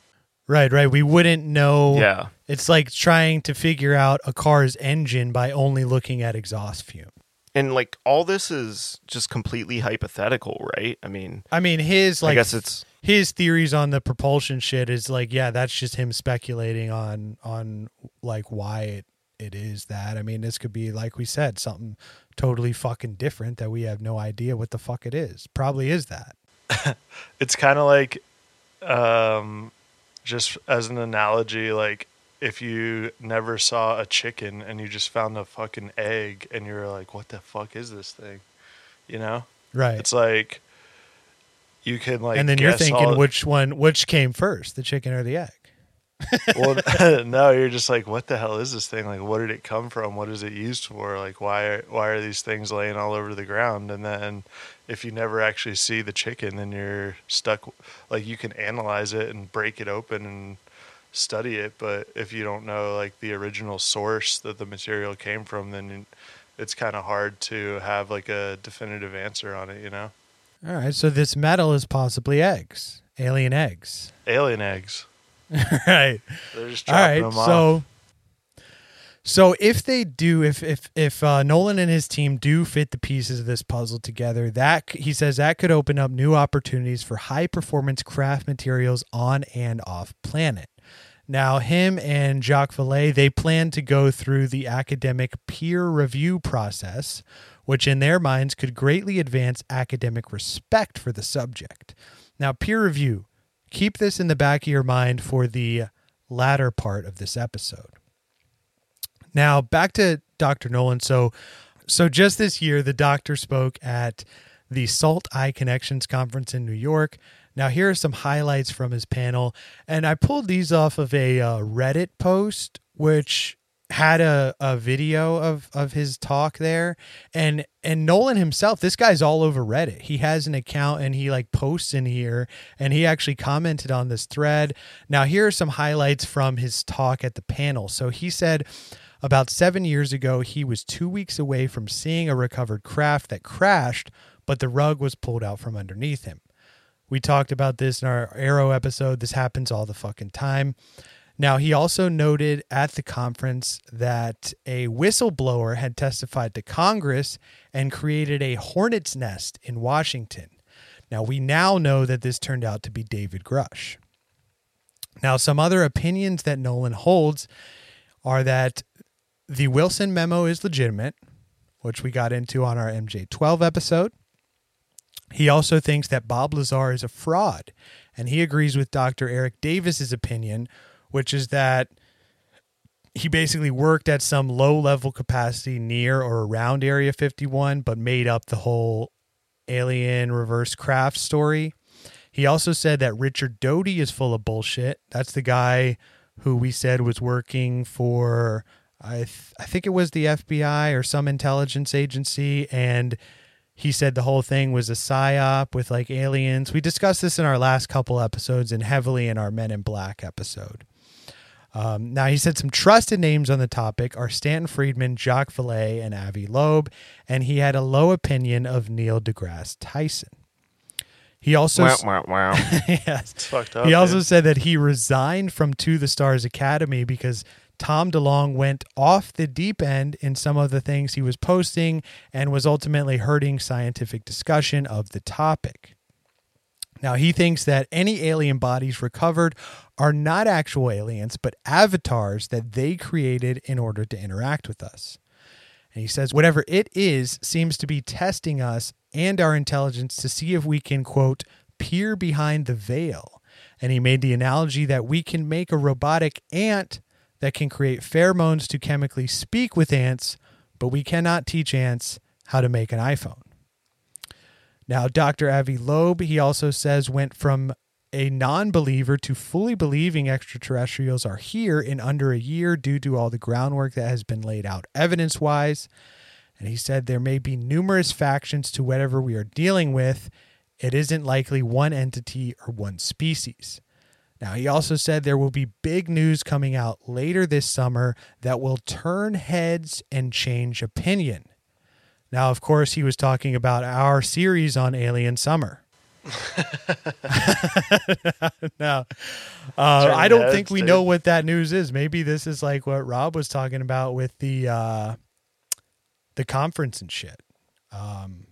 Right, right. We wouldn't know. Yeah. It's like trying to figure out a car's engine by only looking at exhaust fume. And like all this is just completely hypothetical, right? I mean, I mean, his like I guess it's his theories on the propulsion shit is like, yeah, that's just him speculating on on like why it it is that. I mean, this could be like we said, something totally fucking different that we have no idea what the fuck it is. Probably is that. It's kind of like um just as an analogy like if you never saw a chicken and you just found a fucking egg and you're like what the fuck is this thing? You know? Right. It's like you can like and then you're thinking all- which one which came first, the chicken or the egg? well, no, you're just like, what the hell is this thing? Like, what did it come from? What is it used for? Like, why are, why are these things laying all over the ground? And then if you never actually see the chicken, then you're stuck. Like, you can analyze it and break it open and study it, but if you don't know like the original source that the material came from, then it's kind of hard to have like a definitive answer on it. You know, All right, so this metal is possibly eggs, alien eggs. alien eggs. right. They're just All dropping right. them off. So, so if they do, if if if uh, Nolan and his team do fit the pieces of this puzzle together, that he says that could open up new opportunities for high performance craft materials on and off planet. Now, him and Jacques Vallée, they plan to go through the academic peer review process, which in their minds could greatly advance academic respect for the subject. Now, peer review, keep this in the back of your mind for the latter part of this episode. Now, back to Dr. Nolan. So, so just this year, the doctor spoke at the SALT iConnections conference in New York. Now, here are some highlights from his panel, and I pulled these off of a uh, Reddit post, which had a, a video of, of his talk there. And and Nolan himself this guy's all over Reddit. He has an account and he like posts in here and he actually commented on this thread. Now here are some highlights from his talk at the panel. So he said about seven years ago he was two weeks away from seeing a recovered craft that crashed but the rug was pulled out from underneath him. We talked about this in our AARO episode. This happens all the fucking time. Now, he also noted at the conference that a whistleblower had testified to Congress and created a hornet's nest in Washington. Now, we now know that this turned out to be David Grusch. Now, some other opinions that Nolan holds are that the Wilson memo is legitimate, which we got into on our MJ12 episode. He also thinks that Bob Lazar is a fraud, and he agrees with Dr. Eric Davis's opinion, which is that he basically worked at some low level capacity near or around Area 51, but made up the whole alien reverse craft story. He also said that Richard Doty is full of bullshit. That's the guy who we said was working for, I, th- I think it was the FBI or some intelligence agency, and he said the whole thing was a psyop with like aliens. We discussed this in our last couple episodes and heavily in our Men in Black episode. Um, now, he said some trusted names on the topic are Stanton Friedman, Jacques Vallée, and Avi Loeb, and he had a low opinion of Neil deGrasse Tyson. He also wow, wow, wow. yes. It's fucked up. He also dude. said that he resigned from To the Stars Academy because Tom DeLonge went off the deep end in some of the things he was posting and was ultimately hurting scientific discussion of the topic. Now, he thinks that any alien bodies recovered are not actual aliens, but avatars that they created in order to interact with us. And he says, whatever it is seems to be testing us and our intelligence to see if we can, quote, peer behind the veil. And he made the analogy that we can make a robotic ant that can create pheromones to chemically speak with ants, but we cannot teach ants how to make an iPhone. Now, Dr. Avi Loeb, he also says, went from a non believer to fully believing extraterrestrials are here in under a year due to all the groundwork that has been laid out evidence wise. And he said there may be numerous factions to whatever we are dealing with. It isn't likely one entity or one species. Now, he also said there will be big news coming out later this summer that will turn heads and change opinion. Now, of course, he was talking about our series on Alien Summer. no, uh, I don't think we know what that news is. Maybe this is like what Rob was talking about with the uh, the conference and shit. Um,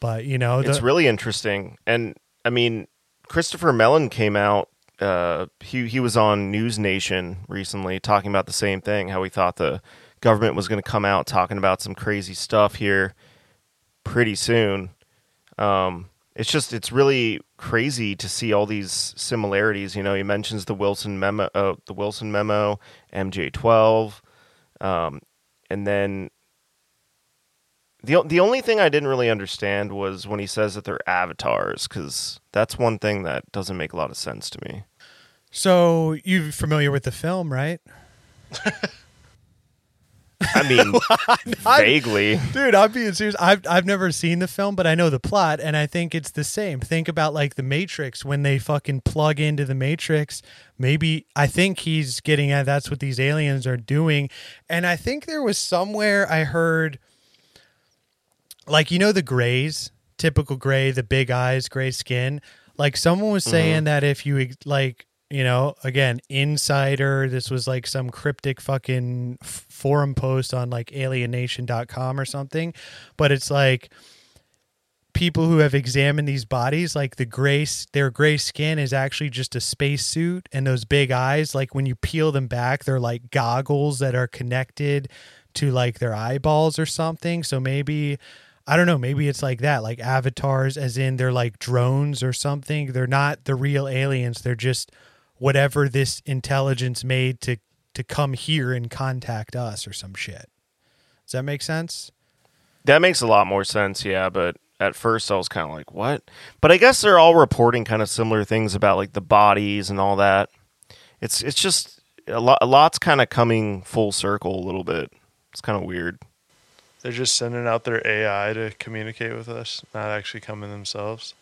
but you know, the, it's really interesting. And I mean, Christopher Mellon came out. Uh, he he was on News Nation recently talking about the same thing. How he thought the government was going to come out talking about some crazy stuff here pretty soon. Um, it's just it's really crazy to see all these similarities. You know, he mentions the Wilson memo, uh, the Wilson memo, MJ twelve, um, and then the the only thing I didn't really understand was when he says that they're avatars, because that's one thing that doesn't make a lot of sense to me. so you're familiar with the film, right? I mean, vaguely. Dude, I'm being serious. I've I've never seen the film, but I know the plot, and I think it's the same. Think about like the Matrix when they fucking plug into the Matrix. Maybe I think he's getting at that's what these aliens are doing, and I think there was somewhere I heard, like you know the Greys, typical Gray, the big eyes, gray skin. Like someone was mm-hmm. saying that if you like you know, again, insider, this was like some cryptic fucking forum post on like alienation.com or something, but it's like people who have examined these bodies, like the gray, their gray skin is actually just a spacesuit, and those big eyes, like when you peel them back, they're like goggles that are connected to like their eyeballs or something. So maybe I don't know, maybe it's like that, like avatars as in they're like drones or something. They're not the real aliens, they're just whatever this intelligence made to to come here and contact us or some shit. Does that make sense? That makes a lot more sense, yeah. But at first, I was kind of like, "What?" But I guess they're all reporting kind of similar things about like the bodies and all that. It's it's just a lot. A lot's kind of coming full circle a little bit. It's kind of weird. They're just sending out their AI to communicate with us, not actually coming themselves.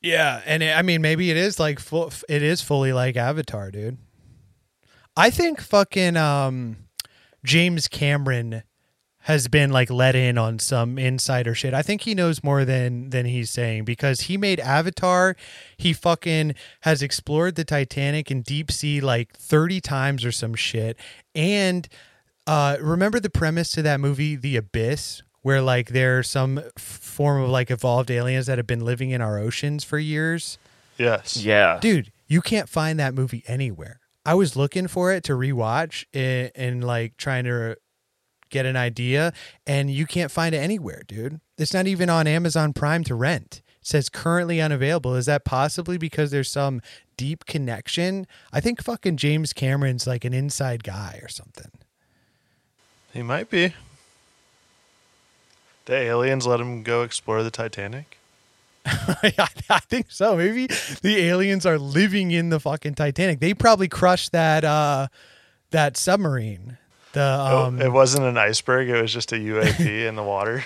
Yeah, and it, I mean maybe it is like full, it is fully like Avatar, dude. I think fucking um James Cameron has been like let in on some insider shit. I think he knows more than than he's saying because he made Avatar. He fucking has explored the Titanic in deep sea like 30 times or some shit. And uh remember the premise to that movie The Abyss where like there are some form of like evolved aliens that have been living in our oceans for years? Yes. Yeah, dude you can't find that movie anywhere. I was looking for it to rewatch and, and like trying to get an idea and you can't find it anywhere dude. It's not even on amazon prime to rent. It says currently unavailable. Is that possibly because there's some deep connection? I think fucking james cameron's like an inside guy or something. He might be. The aliens let him go explore the Titanic. I, I think so. Maybe the aliens are living in the fucking Titanic. They probably crushed that uh that submarine. The Oh, um it wasn't an iceberg. It was just a UAP in the water.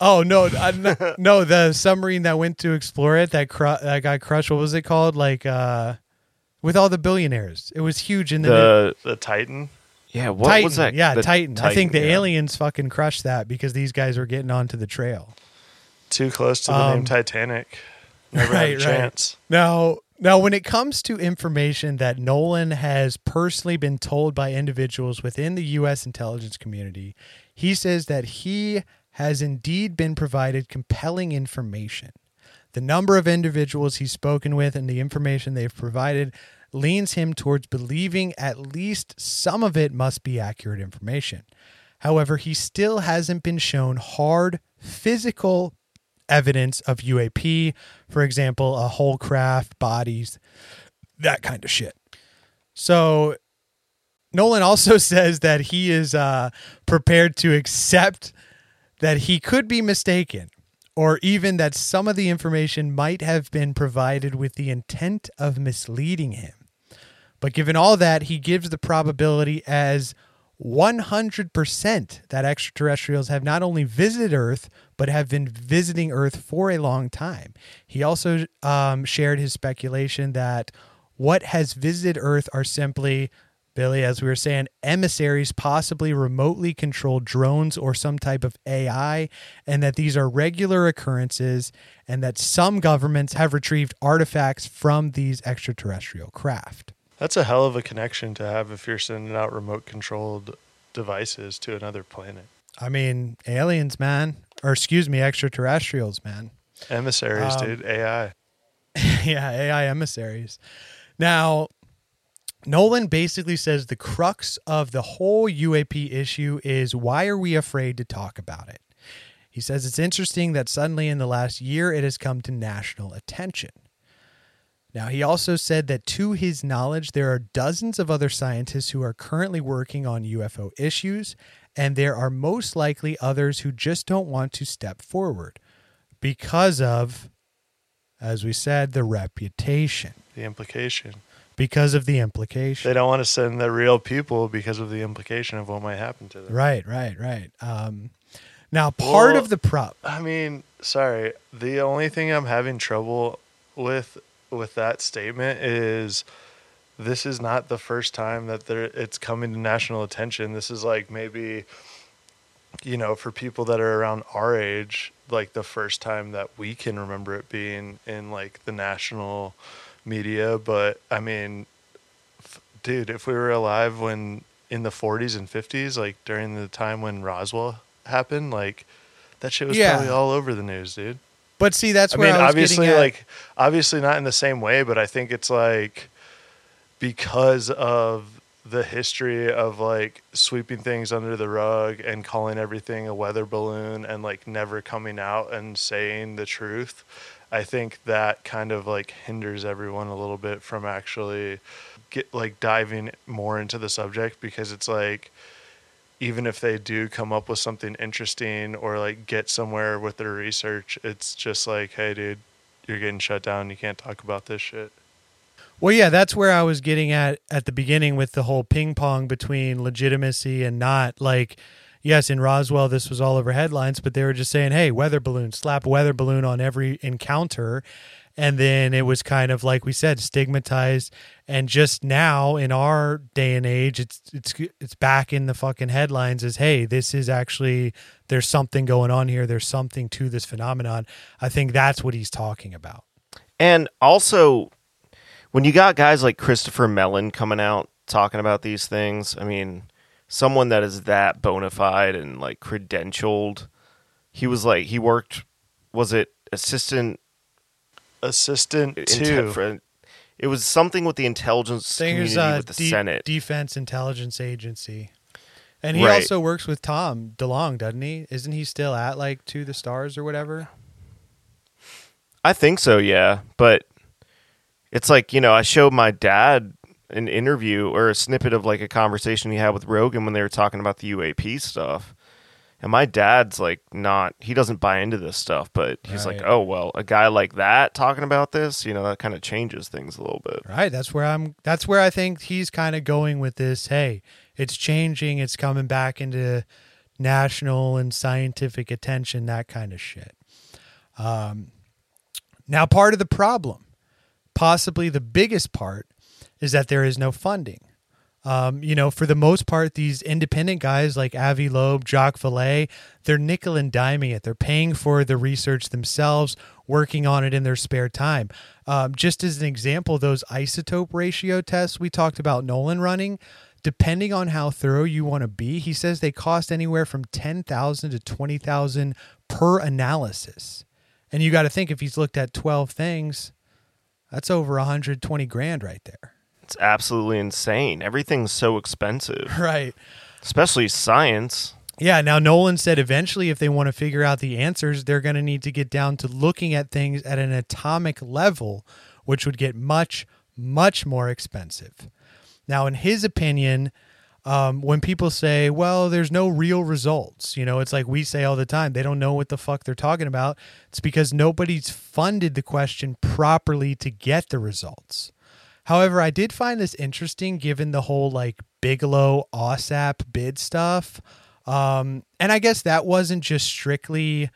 Oh no, uh, no, no, the submarine that went to explore it that cru- that got crushed. What was it called? Like uh with all the billionaires. It was huge in the, the The Titan. Yeah. What Titan. was that? Yeah, The Titan. I think the yeah. aliens fucking crushed that because these guys were getting onto the trail. Too close to the Um, name Titanic. Never right, had a right. chance. Now, now, when it comes to information that Nolan has personally been told by individuals within the U.S. intelligence community, he says that he has indeed been provided compelling information. The number of individuals he's spoken with and the information they've provided leans him towards believing at least some of it must be accurate information. However, he still hasn't been shown hard physical evidence of UAP, for example, a whole craft, bodies, that kind of shit. So Nolan also says that he is uh, prepared to accept that he could be mistaken, or even that some of the information might have been provided with the intent of misleading him. But given all that, he gives the probability as 100% that extraterrestrials have not only visited Earth, but have been visiting Earth for a long time. He also um, shared his speculation that what has visited Earth are simply, Billy, as we were saying, emissaries, possibly remotely controlled drones or some type of AI, and that these are regular occurrences, and that some governments have retrieved artifacts from these extraterrestrial craft. That's a hell of a connection to have if you're sending out remote controlled devices to another planet. I mean, aliens, man, or excuse me, extraterrestrials, man. Emissaries, Um, dude. AI. yeah, AI emissaries. Now, Nolan basically says the crux of the whole UAP issue is why are we afraid to talk about it? He says it's interesting that suddenly in the last year it has come to national attention. Now, he also said that to his knowledge, there are dozens of other scientists who are currently working on UFO issues, and there are most likely others who just don't want to step forward because of, as we said, the reputation, The implication. because of the implication. They don't want to send the real people because of the implication of what might happen to them. Right, right, right. Um, now, part Well- of the prop. I mean, sorry. The only thing I'm having trouble with with that statement is this is not the first time that there it's coming to national attention. This is like maybe you know, for people that are around our age, like the first time that we can remember it being in like the national media, but I mean f- dude, if we were alive when in the 40s and 50s, like during the time when Roswell happened, like that shit was Yeah. probably all over the news, dude. But see, that's I where mean, I was obviously, getting at. like obviously not in the same way, but I think it's like because of the history of like sweeping things under the rug and calling everything a weather balloon and like never coming out and saying the truth. I think that kind of like hinders everyone a little bit from actually get like diving more into the subject because it's like even if they do come up with something interesting or like get somewhere with their research, it's just like, hey, dude, you're getting shut down. You can't talk about this shit. Well, yeah, that's where I was getting at at the beginning with the whole ping pong between legitimacy and not. Like, yes, in Roswell, this was all over headlines, but they were just saying, hey, weather balloon, slap weather balloon on every encounter. And then it was kind of like we said, stigmatized. And just now in our day and age, it's it's it's back in the fucking headlines as, hey, this is actually there's something going on here. There's something to this phenomenon. I think that's what he's talking about. And also, when you got guys like Christopher Mellon coming out talking about these things, I mean, someone that is that bona fide and like credentialed, he was like, he worked, was it assistant? Assistant inte- two. for- it was something with the intelligence There's community uh, with the De- Senate. Defense Intelligence Agency. And he Right. also works with Tom DeLonge, doesn't he? Isn't he still at like To the Stars or whatever? I think so, yeah. But it's like, you know, I showed my dad an interview or a snippet of like a conversation he had with Rogan when they were talking about the UAP stuff. And my dad's like not he doesn't buy into this stuff, but he's like, "Oh, well, a guy like that talking about this, you know, that kind of changes things a little bit." Right. That's where I'm that's where I think he's kind of going with this. Hey, it's changing, it's coming back into national and scientific attention, that kind of shit. Um now part of the problem, possibly the biggest part, is that there is no funding. Um, you know, for the most part, these independent guys like Avi Loeb, Jacques Vallée, they're nickel and diming it. They're paying for the research themselves, working on it in their spare time. Um, just as an example, those isotope ratio tests we talked about Nolan running, depending on how thorough you want to be, he says they cost anywhere from ten thousand to twenty thousand per analysis. And you got to think if he's looked at twelve things, that's over 120 grand right there. It's absolutely insane. Everything's so expensive, Right. especially science. Yeah. Now, Nolan said eventually, if they want to figure out the answers, they're going to need to get down to looking at things at an atomic level, which would get much, much more expensive. Now, in his opinion, um, when people say, well, there's no real results, you know, it's like we say all the time, they don't know what the fuck they're talking about. It's because nobody's funded the question properly to get the results. However, I did find this interesting given the whole like Bigelow AAWSAP bid stuff. Um, and I guess that wasn't just strictly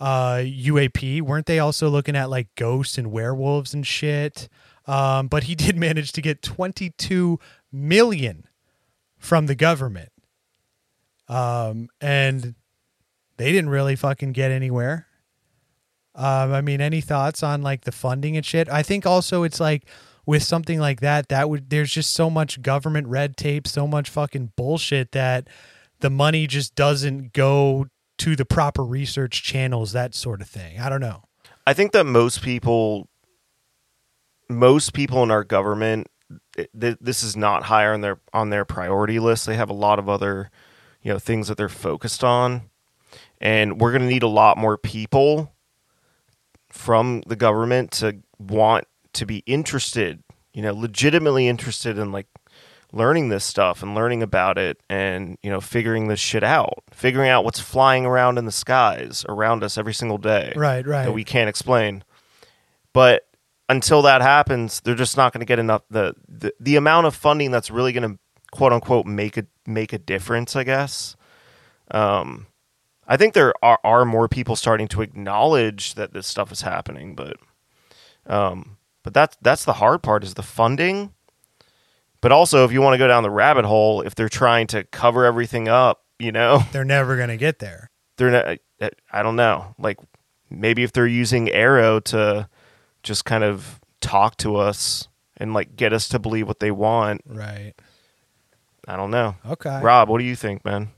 uh, UAP. Weren't they also looking at like ghosts and werewolves and shit? Um, but he did manage to get 22 million from the government. Um, and they didn't really fucking get anywhere. Um, I mean, any thoughts on like the funding and shit? I think also it's like with something like that, that would there's just so much government red tape, so much fucking bullshit that the money just doesn't go to the proper research channels, that sort of thing. I don't know. I think that most people, most people in our government, th- this is not higher on their on their priority list. They have a lot of other, you know, things that they're focused on, and we're going to need a lot more people from the government to want to be interested, you know, legitimately interested in like learning this stuff and learning about it and you know figuring this shit out figuring out what's flying around in the skies around us every single day Right, right. that we can't explain but until that happens they're just not going to get enough the, the the amount of funding that's really going to quote unquote make a make a difference i guess um i think there are, are more people starting to acknowledge that this stuff is happening but um but that's that's the hard part is the funding but also, if you want to go down the rabbit hole, if they're trying to cover everything up, you know, They're never going to get there. they're not. Eh, I don't know. Like maybe if they're using AARO to just kind of talk to us and like get us to believe what they want. Right. I don't know. Okay. Rob, what do you think, man?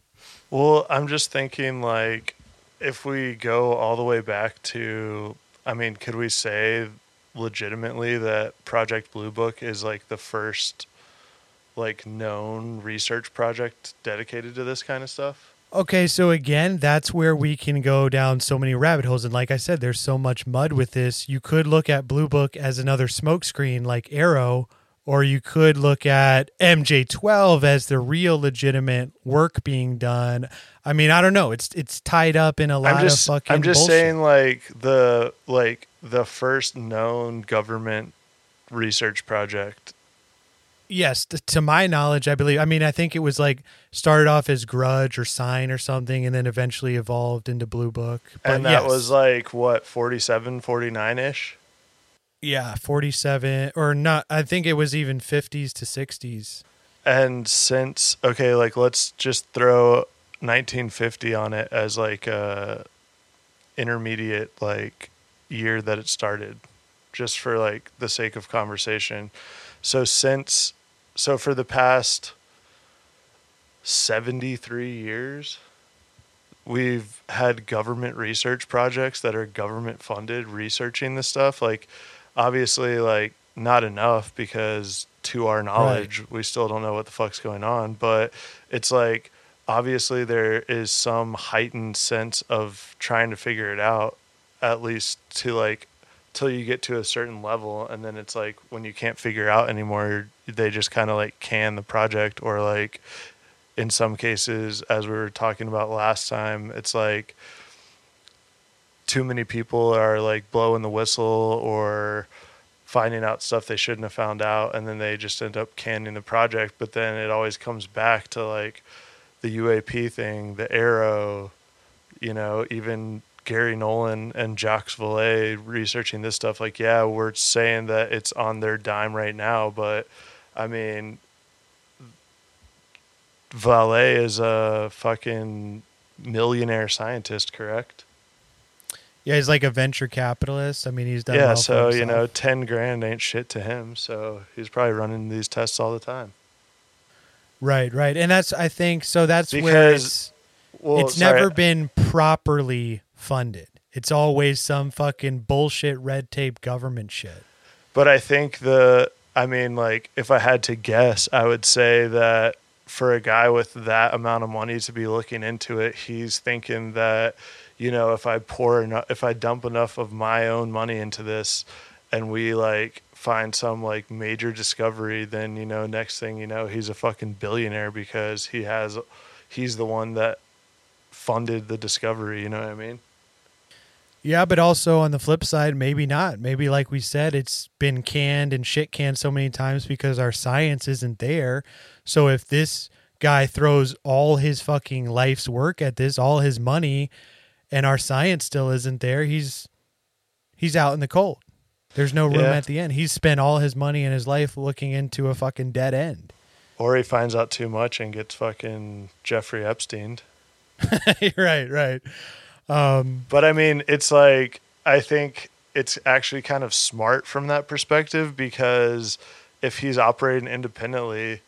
Well, I'm just thinking like if we go all the way back to I mean, could we say legitimately that Project Blue Book is like the first like known research project dedicated to this kind of stuff? Okay, so again, that's where we can go down so many rabbit holes. And like I said, there's so much mud with this. You could look at Blue Book as another smokescreen like AARO, or you could look at MJ12 as the real legitimate work being done. I mean, I don't know. It's it's tied up in a lot I'm just of fucking I'm just bullshit. saying like the like the first known government research project Yes, t- to my knowledge, I believe. I mean, I think it was like started off as Grudge or Sign or something, and then eventually evolved into Blue Book. But and that yes. was like what 47 49 ish yeah, forty-seven or not. I think it was even fifties to sixties. and since okay like let's just throw 1950 on it as like a intermediate like year that it started just for like the sake of conversation so since so for the past 73 years we've had government research projects that are government funded researching this stuff like obviously like not enough because to our knowledge we still don't know what the fuck's going on but it's like obviously there is some heightened sense of trying to figure it out at least to like till you get to a certain level and then it's like when you can't figure out anymore they just kind of like can the project or like in some cases as we were talking about last time it's like too many people are like blowing the whistle or finding out stuff they shouldn't have found out and then they just end up canning the project. But then it always comes back to like the UAP thing the AARO you know even Garry Nolan and Jacques Vallée researching this stuff. Like yeah we're saying that it's on their dime right now but I mean Vallée is a fucking millionaire scientist correct Yeah, he's like a venture capitalist. I mean, he's done. yeah, well so you know, ten grand ain't shit to him. So he's probably running these tests all the time. right, right, and that's I think so. That's where Because- it's Well, it's sorry, never been properly funded. It's always some fucking bullshit red tape government shit. But I think the, I mean, like, if I had to guess, I would say that for a guy with that amount of money to be looking into it, he's thinking that, you know, if I pour enough, if I dump enough of my own money into this, and we like find some like major discovery, then you know, next thing you know, he's a fucking billionaire because he has, he's the one that funded the discovery. You know what I mean? Yeah, but also on the flip side, maybe not. Maybe like we said, it's been canned and shit canned so many times because our science isn't there. So if this guy throws all his fucking life's work at this, all his money, and our science still isn't there, he's he's out in the cold. There's no room Yeah. at the end. He's spent all his money and his life looking into a fucking dead end. Or he finds out too much and gets fucking Jeffrey Epstein. right, right. Um, But I mean, it's like I think it's actually kind of smart from that perspective because if he's operating independently,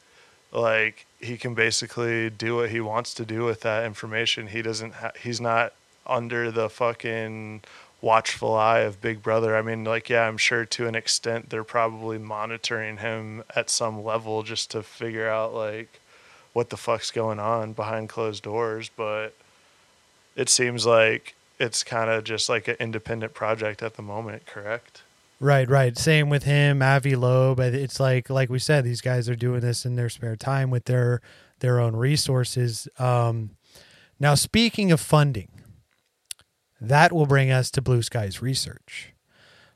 like he can basically do what he wants to do with that information. He doesn't. Ha- he's not under the fucking watchful eye of Big Brother. I mean, like yeah, I'm sure to an extent they're probably monitoring him at some level just to figure out like what the fuck's going on behind closed doors, but it seems like it's kind of just like an independent project at the moment, correct? Right, right. Same with him, Avi Loeb. It's like like we said, these guys are doing this in their spare time with their their own resources. Um, now, speaking of funding, that will bring us to Blue Skies Research.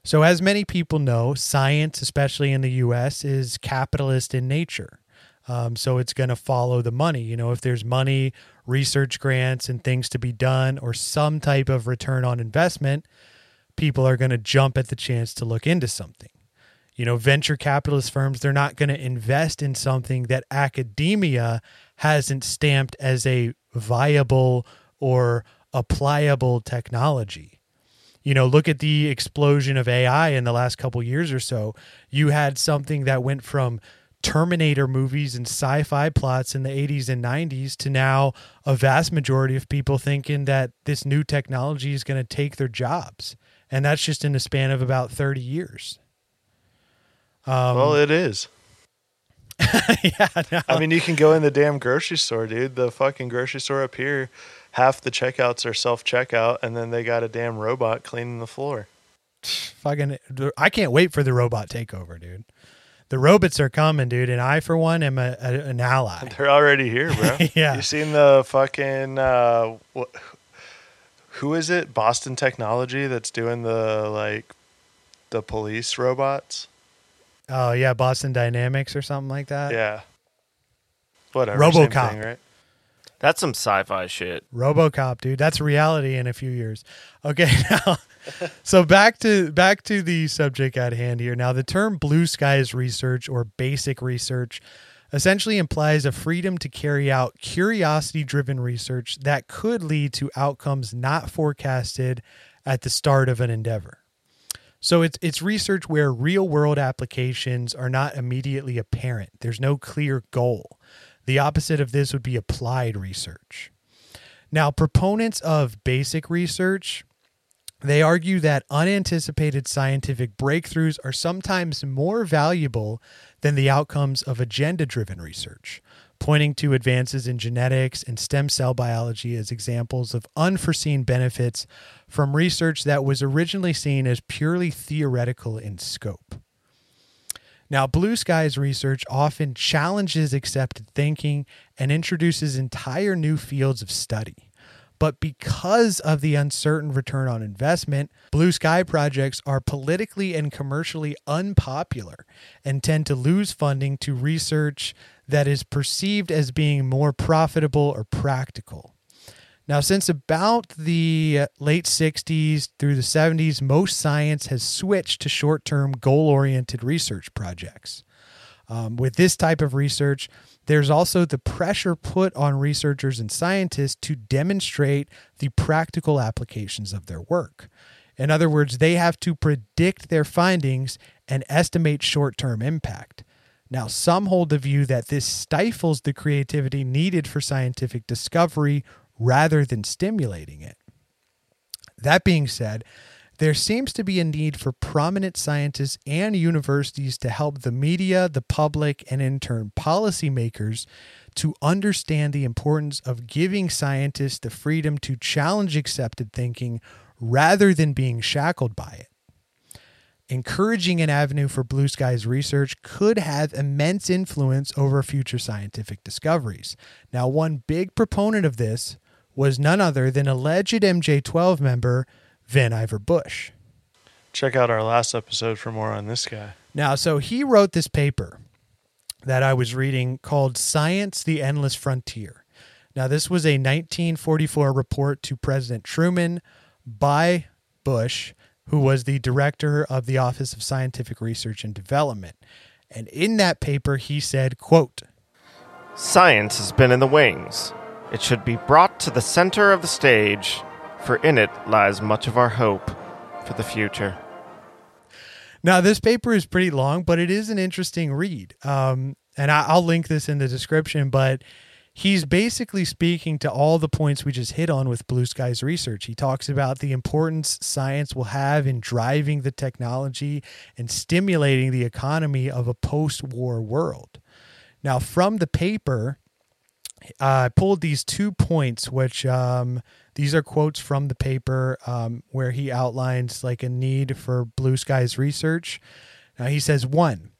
So, as many people know, science, especially in the U.S., is capitalist in nature. Um, so it's going to follow the money. You know, if there's money, research grants, and things to be done, or some type of return on investment, people are going to jump at the chance to look into something. You know, venture capitalist firms, they're not going to invest in something that academia hasn't stamped as a viable or applicable technology. You know, look at the explosion of AI in the last couple years or so. You had something that went from Terminator movies and sci fi plots in the 80s and 90s to now a vast majority of people thinking that this new technology is going to take their jobs. And that's just in the span of about 30 years. Um, well, it is. yeah, no. I mean, you can go in the damn grocery store, dude. The fucking grocery store up here, half the checkouts are self checkout, and then they got a damn robot cleaning the floor. fucking I can't wait for the robot takeover, dude. The robots are coming, dude, and I for one am a, a, an ally. They're already here, bro. Yeah. You seen the fucking uh, what? Who is it? Boston Technology that's doing the like the police robots. Oh yeah, Boston Dynamics or something like that. Yeah. Whatever. RoboCop. thing, right? That's some sci-fi shit. RoboCop, dude. That's reality in a few years. Okay, now so back to back to the subject at hand here. Now the term blue skies research or basic research essentially implies a freedom to carry out curiosity driven research that could lead to outcomes not forecasted at the start of an endeavor. So it's it's research where real world applications are not immediately apparent. There's no clear goal. The opposite of this would be applied research. Now, proponents of basic research, they argue that unanticipated scientific breakthroughs are sometimes more valuable than the outcomes of agenda driven research, pointing to advances in genetics and stem cell biology as examples of unforeseen benefits from research that was originally seen as purely theoretical in scope. Now, Blue Skies research often challenges accepted thinking and introduces entire new fields of study. But because of the uncertain return on investment, blue sky projects are politically and commercially unpopular and tend to lose funding to research that is perceived as being more profitable or practical. Now, since about the late 60s through the 70s, most science has switched to short term, goal oriented research projects. Um, with this type of research, there's also the pressure put on researchers and scientists to demonstrate the practical applications of their work. In other words, they have to predict their findings and estimate short term impact. Now, some hold the view that this stifles the creativity needed for scientific discovery rather than stimulating it. That being said, there seems to be a need for prominent scientists and universities to help the media, the public, and in turn policymakers to understand the importance of giving scientists the freedom to challenge accepted thinking rather than being shackled by it. Encouraging an avenue for blue skies research could have immense influence over future scientific discoveries. Now, one big proponent of this was none other than alleged MJ12 member Vannevar Bush. Check out our last episode for more on this guy. Now, so he wrote this paper that I was reading called Science the Endless Frontier. Now, this was a 1944 report to President Truman by Bush who was the director of the Office of Scientific Research and Development. And in that paper, he said, quote, Science has been in the wings. It should be brought to the center of the stage, for in it lies much of our hope for the future. Now, this paper is pretty long, but it is an interesting read. Um, and I, I'll link this in the description, but he's basically speaking to all the points we just hit on with Blue Skies research. He talks about the importance science will have in driving the technology and stimulating the economy of a post war world. Now, from the paper, I pulled these two points, which um, these are quotes from the paper um, where he outlines like a need for blue skies research. Now, he says one,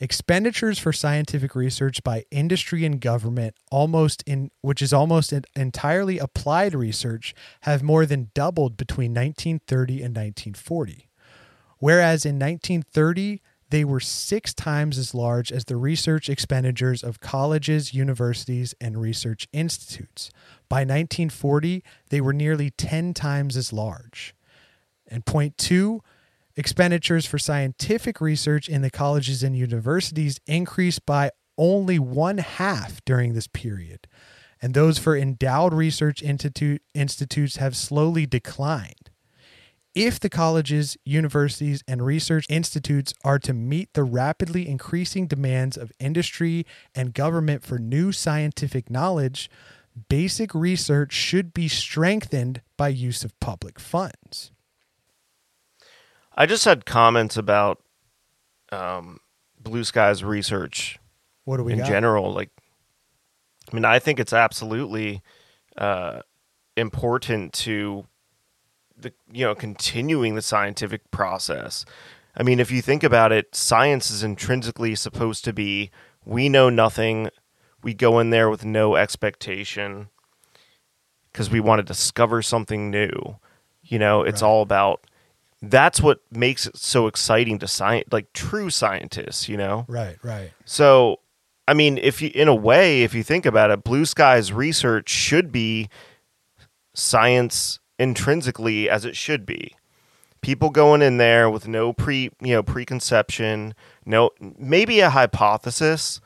expenditures for scientific research by industry and government almost in which is almost entirely applied research have more than doubled between 1930 and 1940 whereas in 1930 they were six times as large as the research expenditures of colleges, universities, and research institutes. By 1940, they were nearly 10 times as large. And point two, expenditures for scientific research in the colleges and universities increased by only one half during this period. And those for endowed research institute, institutes have slowly declined. If the colleges, universities, and research institutes are to meet the rapidly increasing demands of industry and government for new scientific knowledge, basic research should be strengthened by use of public funds. I just had comments about um, Blue Skies research What do we in got? general. Like, I mean, I think it's absolutely uh, important to the you know continuing the scientific process. I mean, if you think about it, science is intrinsically supposed to be we know nothing. We go in there with no expectation because we want to discover something new. You know, it's Right. all about that's what makes it so exciting to science like true scientists, you know? Right, right. So, I mean, if you, in a way, if you think about it, Blue Skies research should be science intrinsically as it should be. People going in there with no pre, you know, preconception, no, maybe a hypothesis,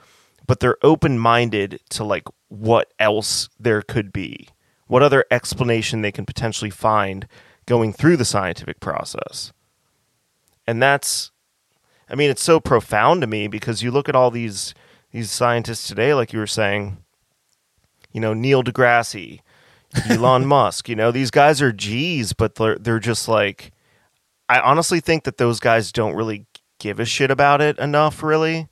but they're open minded to like what else there could be, what other explanation they can potentially find going through the scientific process. And that's I mean, it's so profound to me because you look at all these these scientists today, like you were saying, you know, Neil deGrasse, Elon Musk, you know, these guys are G's, but they're they're just like I honestly think that those guys don't really give a shit about it enough, really.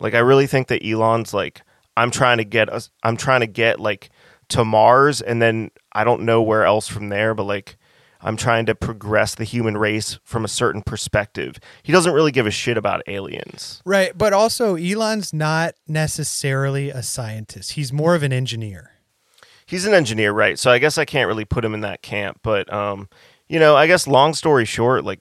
Like I really think that Elon's like, I'm trying to get us I'm trying to get like to Mars and then I don't know where else from there, but like I'm trying to progress the human race from a certain perspective. He doesn't really give a shit about aliens. Right, but also Elon's not necessarily a scientist. He's more of an engineer. He's an engineer, right? So I guess I can't really put him in that camp. But um, you know, I guess long story short, like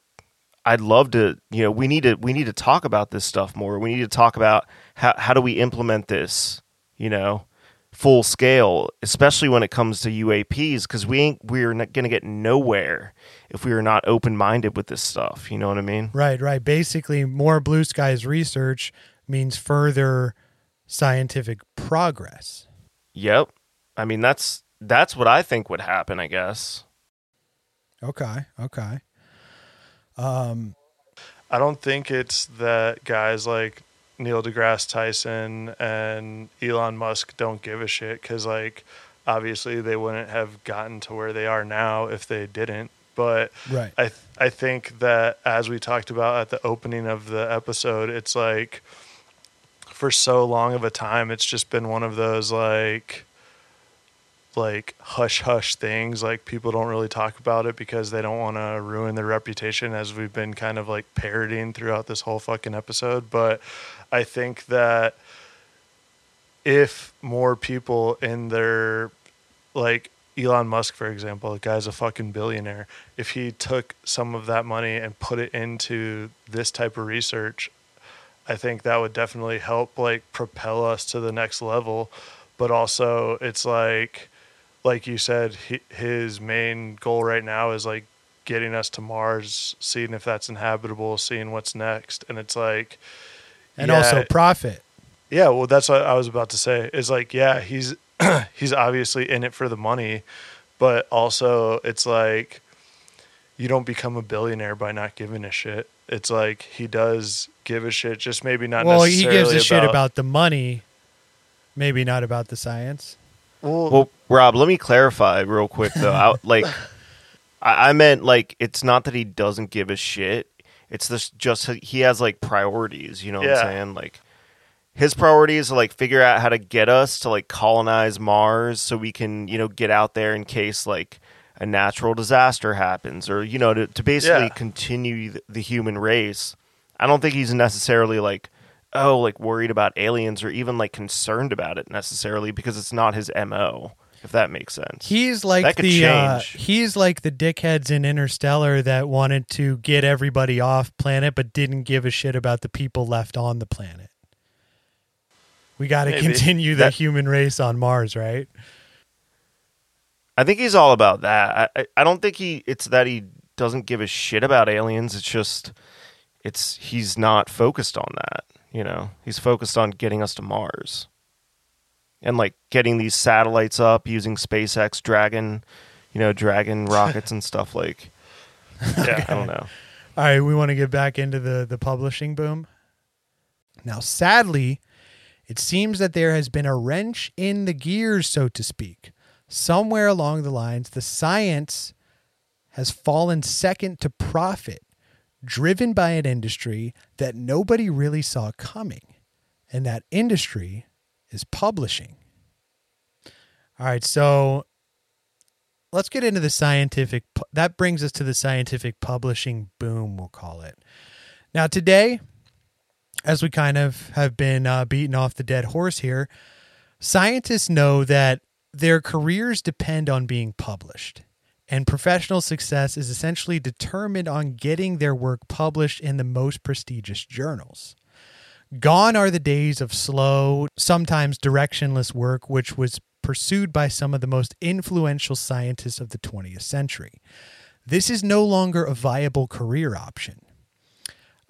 I'd love to, you know, we need to we need to talk about this stuff more. We need to talk about how how do we implement this, you know, full scale, especially when it comes to UAPs, because we ain't we're not gonna get nowhere if we are not open minded with this stuff. You know what I mean? Right, right. Basically, more blue skies research means further scientific progress. Yep. I mean that's that's what I think would happen. I guess. Okay, okay. Um, I don't think it's that guys like Neil deGrasse Tyson and Elon Musk don't give a shit because, like, obviously they wouldn't have gotten to where they are now if they didn't. But right. I th- I think that as we talked about at the opening of the episode, it's like for so long of a time, it's just been one of those like like hush hush things. Like people don't really talk about it because they don't want to ruin their reputation, as we've been kind of like parodying throughout this whole fucking episode. But I think that if more people in their like Elon Musk, for example, the guy's a fucking billionaire. If he took some of that money and put it into this type of research, I think that would definitely help like propel us to the next level. But also, it's like, like you said, he, his main goal right now is like getting us to Mars, seeing if that's inhabitable, seeing what's next, and it's like, And yeah, also profit. yeah, well, that's what I was about to say. Is like, yeah, he's he's obviously in it for the money, but also it's like you don't become a billionaire by not giving a shit. It's like he does give a shit, just maybe not. Well, he gives a shit about the money, maybe not about the science. Well, Well, Rob, let me clarify real quick though. I, like, I, I meant like it's not that he doesn't give a shit. It's this just he has like priorities. You know what Yeah. I'm saying? Like his priority is to like figure out how to get us to like colonize Mars so we can you know get out there in case like a natural disaster happens or you know to, to basically Yeah. continue the, the human race. I don't think he's necessarily like oh like worried about aliens or even like concerned about it necessarily because it's not his mo if that makes sense. He's like the uh, he's like the dickheads in Interstellar that wanted to get everybody off planet but didn't give a shit about the people left on the planet. We got to continue the That- human race on Mars, right? I think he's all about that. I, I I don't think he it's that he doesn't give a shit about aliens. It's just it's he's not focused on that. You know, he's focused on getting us to Mars and like getting these satellites up using SpaceX Dragon, you know, Dragon rockets and stuff like. yeah, I don't know. All right, we want to get back into the the publishing boom. Now, sadly, it seems that there has been a wrench in the gears, so to speak. Somewhere along the lines, the science has fallen second to profit, driven by an industry that nobody really saw coming. And that industry is publishing. All right, so let's get into the scientific that brings us to the scientific publishing boom we'll call it now today as we kind of have been uh, beating off the dead horse here scientists know that their careers depend on being published and professional success is essentially determined on getting their work published in the most prestigious journals Gone are the days of slow, sometimes directionless work, which was pursued by some of the most influential scientists of the 20th century. This is no longer a viable career option.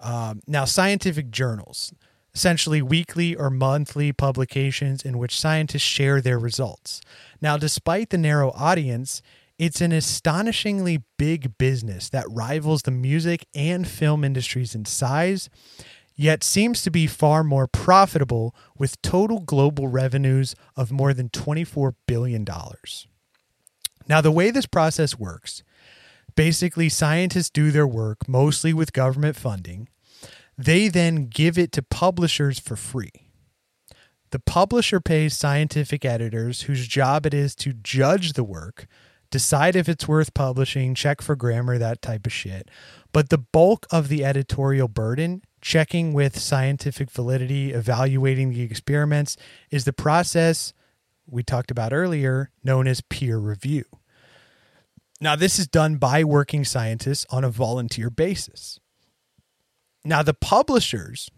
Um, now, scientific journals, essentially weekly or monthly publications in which scientists share their results. Now, despite the narrow audience, it's an astonishingly big business that rivals the music and film industries in size, yet seems to be far more profitable with total global revenues of more than $24 billion. Now, the way this process works basically, scientists do their work mostly with government funding. They then give it to publishers for free. The publisher pays scientific editors whose job it is to judge the work, decide if it's worth publishing, check for grammar, that type of shit. But the bulk of the editorial burden, checking with scientific validity, evaluating the experiments, is the process we talked about earlier known as peer review. Now, this is done by working scientists on a volunteer basis. Now, the publishers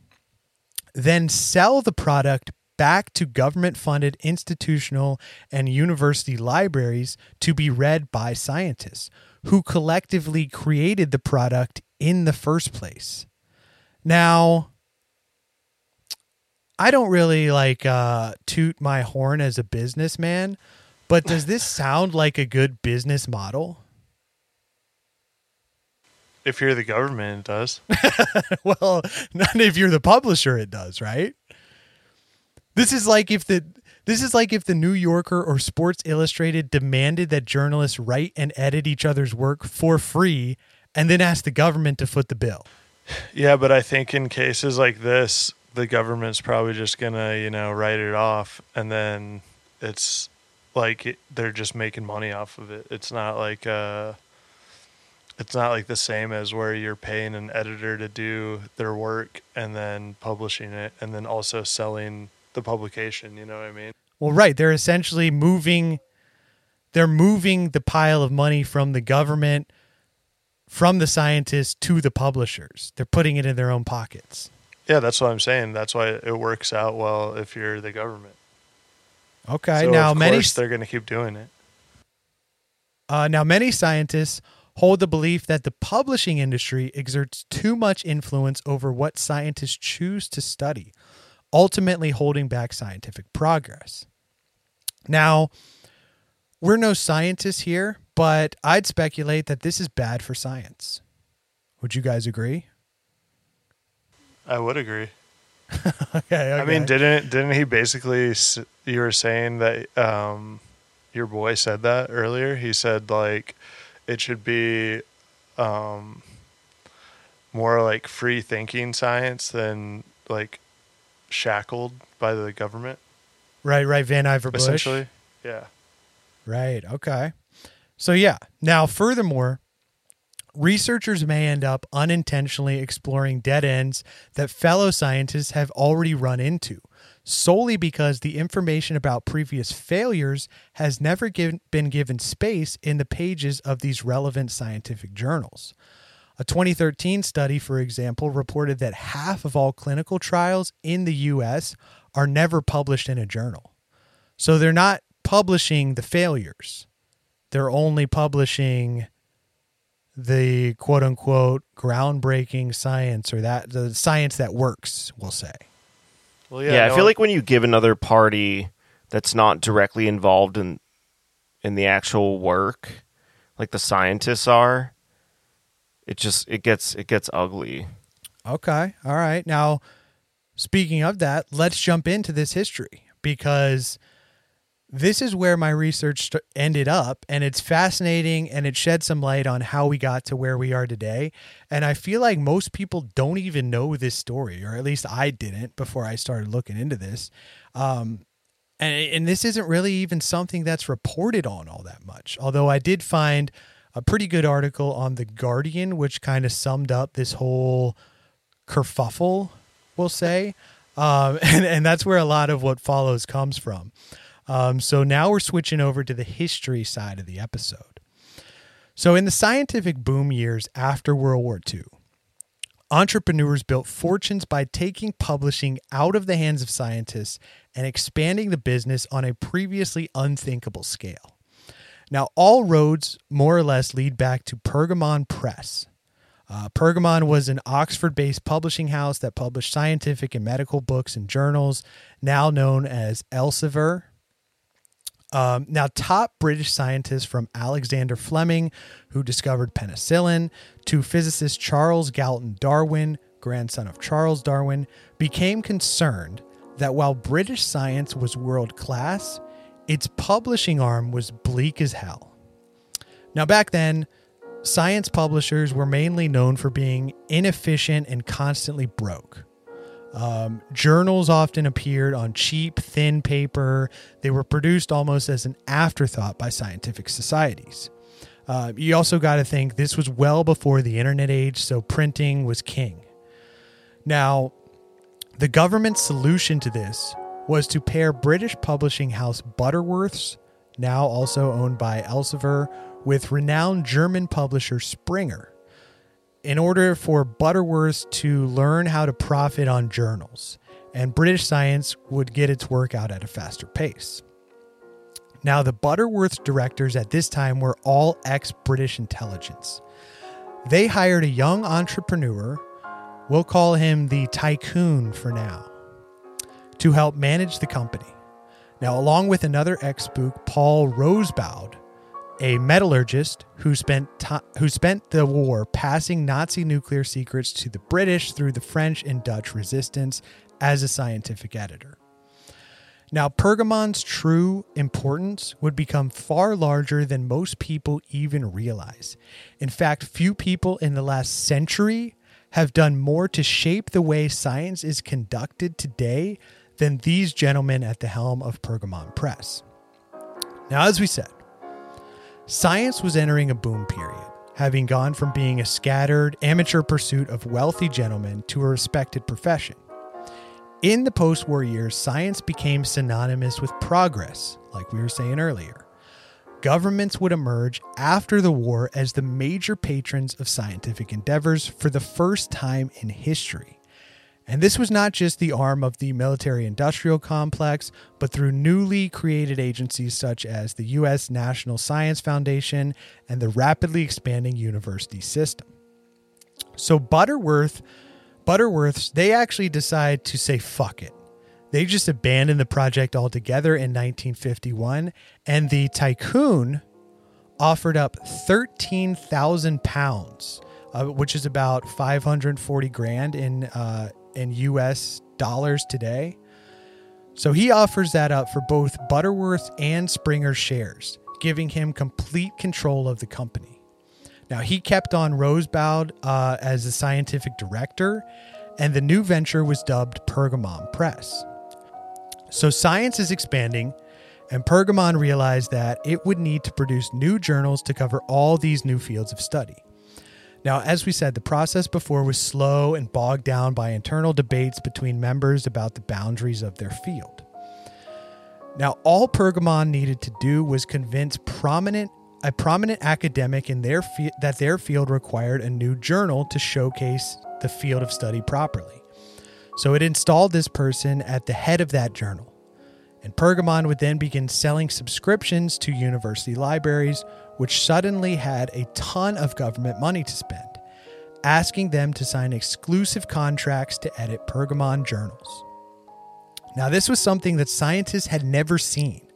then sell the product back to government funded institutional and university libraries to be read by scientists who collectively created the product in the first place. Now, I don't really like uh, toot my horn as a businessman, but does this sound like a good business model? if you're the government, it does. well, not if you're the publisher, it does, right? This is like if the this is like if the New Yorker or Sports Illustrated demanded that journalists write and edit each other's work for free and then ask the government to foot the bill. Yeah, but I think in cases like this, the government's probably just gonna, you know, write it off, and then it's like it, they're just making money off of it. It's not like uh, it's not like the same as where you're paying an editor to do their work and then publishing it, and then also selling the publication. You know what I mean? Well, right, they're essentially moving they're moving the pile of money from the government from the scientists to the publishers. They're putting it in their own pockets. Yeah, that's what I'm saying. That's why it works out well if you're the government. Okay, so now of many course they're going to keep doing it. Uh, now, many scientists hold the belief that the publishing industry exerts too much influence over what scientists choose to study, ultimately holding back scientific progress. Now, we're no scientists here, but I'd speculate that this is bad for science. Would you guys agree? I would agree. Okay, I mean, didn't didn't he basically? You were saying that um, your boy said that earlier. He said like it should be um, more like free thinking science than like shackled by the government. right, right, Vannevar Bush. Essentially, yeah. Right. Okay. So, yeah. Now, furthermore, researchers may end up unintentionally exploring dead ends that fellow scientists have already run into, solely because the information about previous failures has never given, been given space in the pages of these relevant scientific journals. A 2013 study, for example, reported that half of all clinical trials in the US are never published in a journal. So they're not publishing the failures. They're only publishing the quote unquote groundbreaking science or that the science that works, we'll say. Well, Yeah, yeah. I feel like when you give another party that's not directly involved in in the actual work, like the scientists are, it just it gets it gets ugly. Okay. All right. Now, speaking of that, let's jump into this history because this is where my research ended up and it's fascinating and it shed some light on how we got to where we are today and i feel like most people don't even know this story or at least i didn't before i started looking into this um, and, and this isn't really even something that's reported on all that much although i did find a pretty good article on the guardian which kind of summed up this whole kerfuffle we'll say um, and, and that's where a lot of what follows comes from um, so now we're switching over to the history side of the episode. So, in the scientific boom years after World War II, entrepreneurs built fortunes by taking publishing out of the hands of scientists and expanding the business on a previously unthinkable scale. Now, all roads more or less lead back to Pergamon Press. Uh, Pergamon was an Oxford based publishing house that published scientific and medical books and journals, now known as Elsevier. Um, now, top British scientists from Alexander Fleming, who discovered penicillin, to physicist Charles Galton Darwin, grandson of Charles Darwin, became concerned that while British science was world class, its publishing arm was bleak as hell. Now, back then, science publishers were mainly known for being inefficient and constantly broke. Um, journals often appeared on cheap, thin paper. They were produced almost as an afterthought by scientific societies. Uh, you also got to think this was well before the internet age, so printing was king. Now, the government's solution to this was to pair British publishing house Butterworths, now also owned by Elsevier, with renowned German publisher Springer in order for Butterworth to learn how to profit on journals, and British science would get its work out at a faster pace. Now, the Butterworth directors at this time were all ex British intelligence. They hired a young entrepreneur, we'll call him the tycoon for now, to help manage the company. Now, along with another ex spook, Paul Rosbaud, a metallurgist who spent ti who spent the war passing Nazi nuclear secrets to the British through the French and Dutch resistance as a scientific editor. Now, Pergamon's true importance would become far larger than most people even realize. In fact, few people in the last century have done more to shape the way science is conducted today than these gentlemen at the helm of Pergamon Press. Now, as we said, Science was entering a boom period, having gone from being a scattered, amateur pursuit of wealthy gentlemen to a respected profession. In the post war years, science became synonymous with progress, like we were saying earlier. Governments would emerge after the war as the major patrons of scientific endeavors for the first time in history. And this was not just the arm of the military industrial complex, but through newly created agencies such as the U.S. National Science Foundation and the rapidly expanding university system. So Butterworth, Butterworths, they actually decide to say fuck it. They just abandoned the project altogether in 1951, and the tycoon offered up 13,000 pounds, uh, which is about 540 grand in uh, in U.S. dollars today. So he offers that up for both Butterworth and Springer shares, giving him complete control of the company. Now, he kept on Rosbaud uh, as the scientific director, and the new venture was dubbed Pergamon Press. So science is expanding, and Pergamon realized that it would need to produce new journals to cover all these new fields of study. Now, as we said, the process before was slow and bogged down by internal debates between members about the boundaries of their field. Now, all Pergamon needed to do was convince prominent a prominent academic in their fi- that their field required a new journal to showcase the field of study properly. So it installed this person at the head of that journal. And Pergamon would then begin selling subscriptions to university libraries, which suddenly had a ton of government money to spend, asking them to sign exclusive contracts to edit Pergamon journals. Now, this was something that scientists had never seen.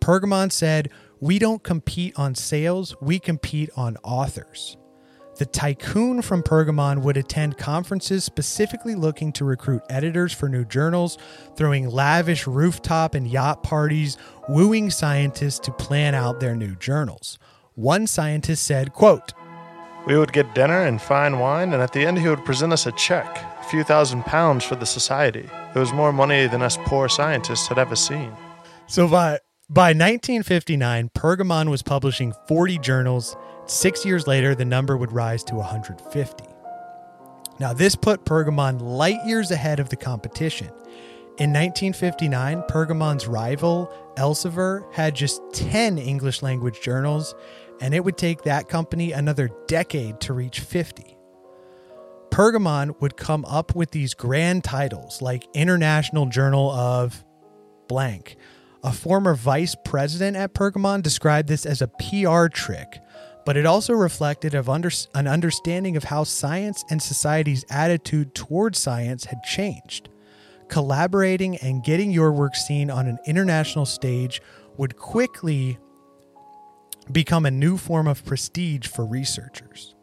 Pergamon said, We don't compete on sales, we compete on authors. The tycoon from Pergamon would attend conferences specifically looking to recruit editors for new journals, throwing lavish rooftop and yacht parties, wooing scientists to plan out their new journals. One scientist said, quote, We would get dinner and fine wine, and at the end, he would present us a check, a few thousand pounds for the society. It was more money than us poor scientists had ever seen. So by by 1959, Pergamon was publishing 40 journals. Six years later, the number would rise to 150. Now, this put Pergamon light years ahead of the competition. In 1959, Pergamon's rival, Elsevier, had just 10 English language journals, and it would take that company another decade to reach 50. Pergamon would come up with these grand titles like International Journal of Blank. A former vice president at Pergamon described this as a PR trick, but it also reflected of under, an understanding of how science and society's attitude towards science had changed. Collaborating and getting your work seen on an international stage would quickly become a new form of prestige for researchers.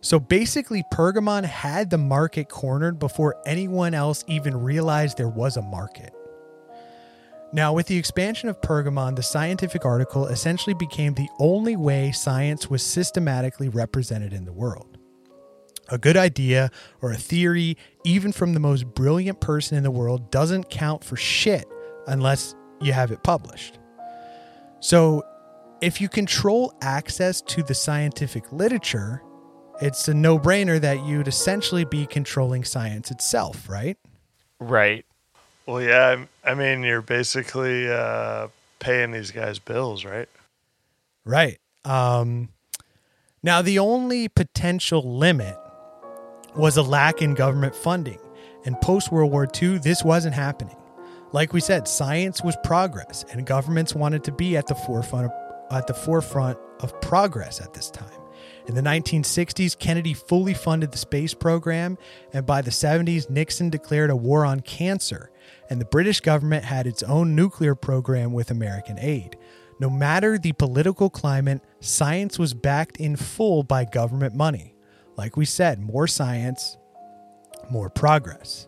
So basically, Pergamon had the market cornered before anyone else even realized there was a market. Now, with the expansion of Pergamon, the scientific article essentially became the only way science was systematically represented in the world. A good idea or a theory, even from the most brilliant person in the world, doesn't count for shit unless you have it published. So, if you control access to the scientific literature, it's a no brainer that you'd essentially be controlling science itself, right? Right. Well, yeah, I I mean, you're basically uh, paying these guys bills, right? Right. Um, now, the only potential limit was a lack in government funding. And post World War II, this wasn't happening. Like we said, science was progress, and governments wanted to be at the forefront of, at the forefront of progress at this time. In the 1960s, Kennedy fully funded the space program, and by the 70s, Nixon declared a war on cancer, and the British government had its own nuclear program with American aid. No matter the political climate, science was backed in full by government money. Like we said, more science, more progress.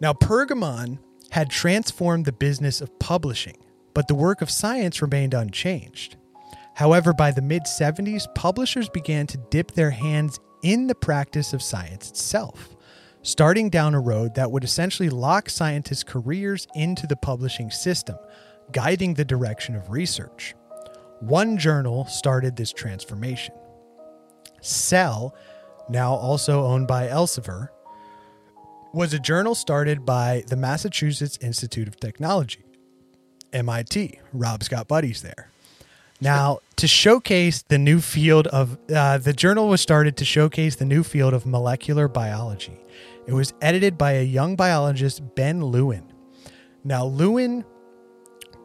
Now, Pergamon had transformed the business of publishing, but the work of science remained unchanged. However, by the mid 70s, publishers began to dip their hands in the practice of science itself, starting down a road that would essentially lock scientists' careers into the publishing system, guiding the direction of research. One journal started this transformation. Cell, now also owned by Elsevier, was a journal started by the Massachusetts Institute of Technology, MIT. Rob's got buddies there. Now, to showcase the new field of uh, the journal was started to showcase the new field of molecular biology. It was edited by a young biologist, Ben Lewin. Now, Lewin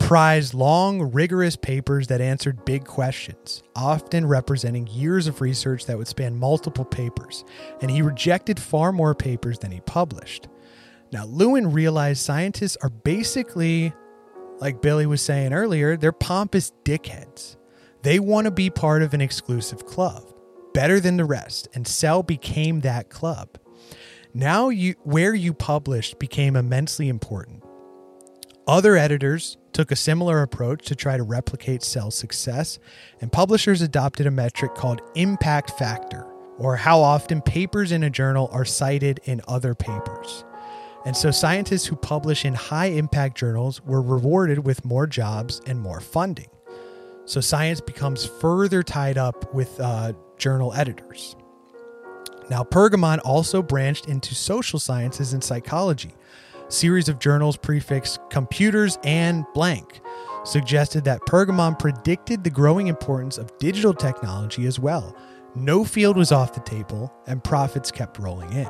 prized long, rigorous papers that answered big questions, often representing years of research that would span multiple papers, and he rejected far more papers than he published. Now, Lewin realized scientists are basically, like Billy was saying earlier, they're pompous dickheads. They want to be part of an exclusive club, better than the rest, and Cell became that club. Now, you, where you published became immensely important. Other editors took a similar approach to try to replicate Cell's success, and publishers adopted a metric called impact factor, or how often papers in a journal are cited in other papers. And so scientists who publish in high impact journals were rewarded with more jobs and more funding. So science becomes further tied up with uh, journal editors. Now, Pergamon also branched into social sciences and psychology. Series of journals prefixed computers and blank suggested that Pergamon predicted the growing importance of digital technology as well. No field was off the table, and profits kept rolling in.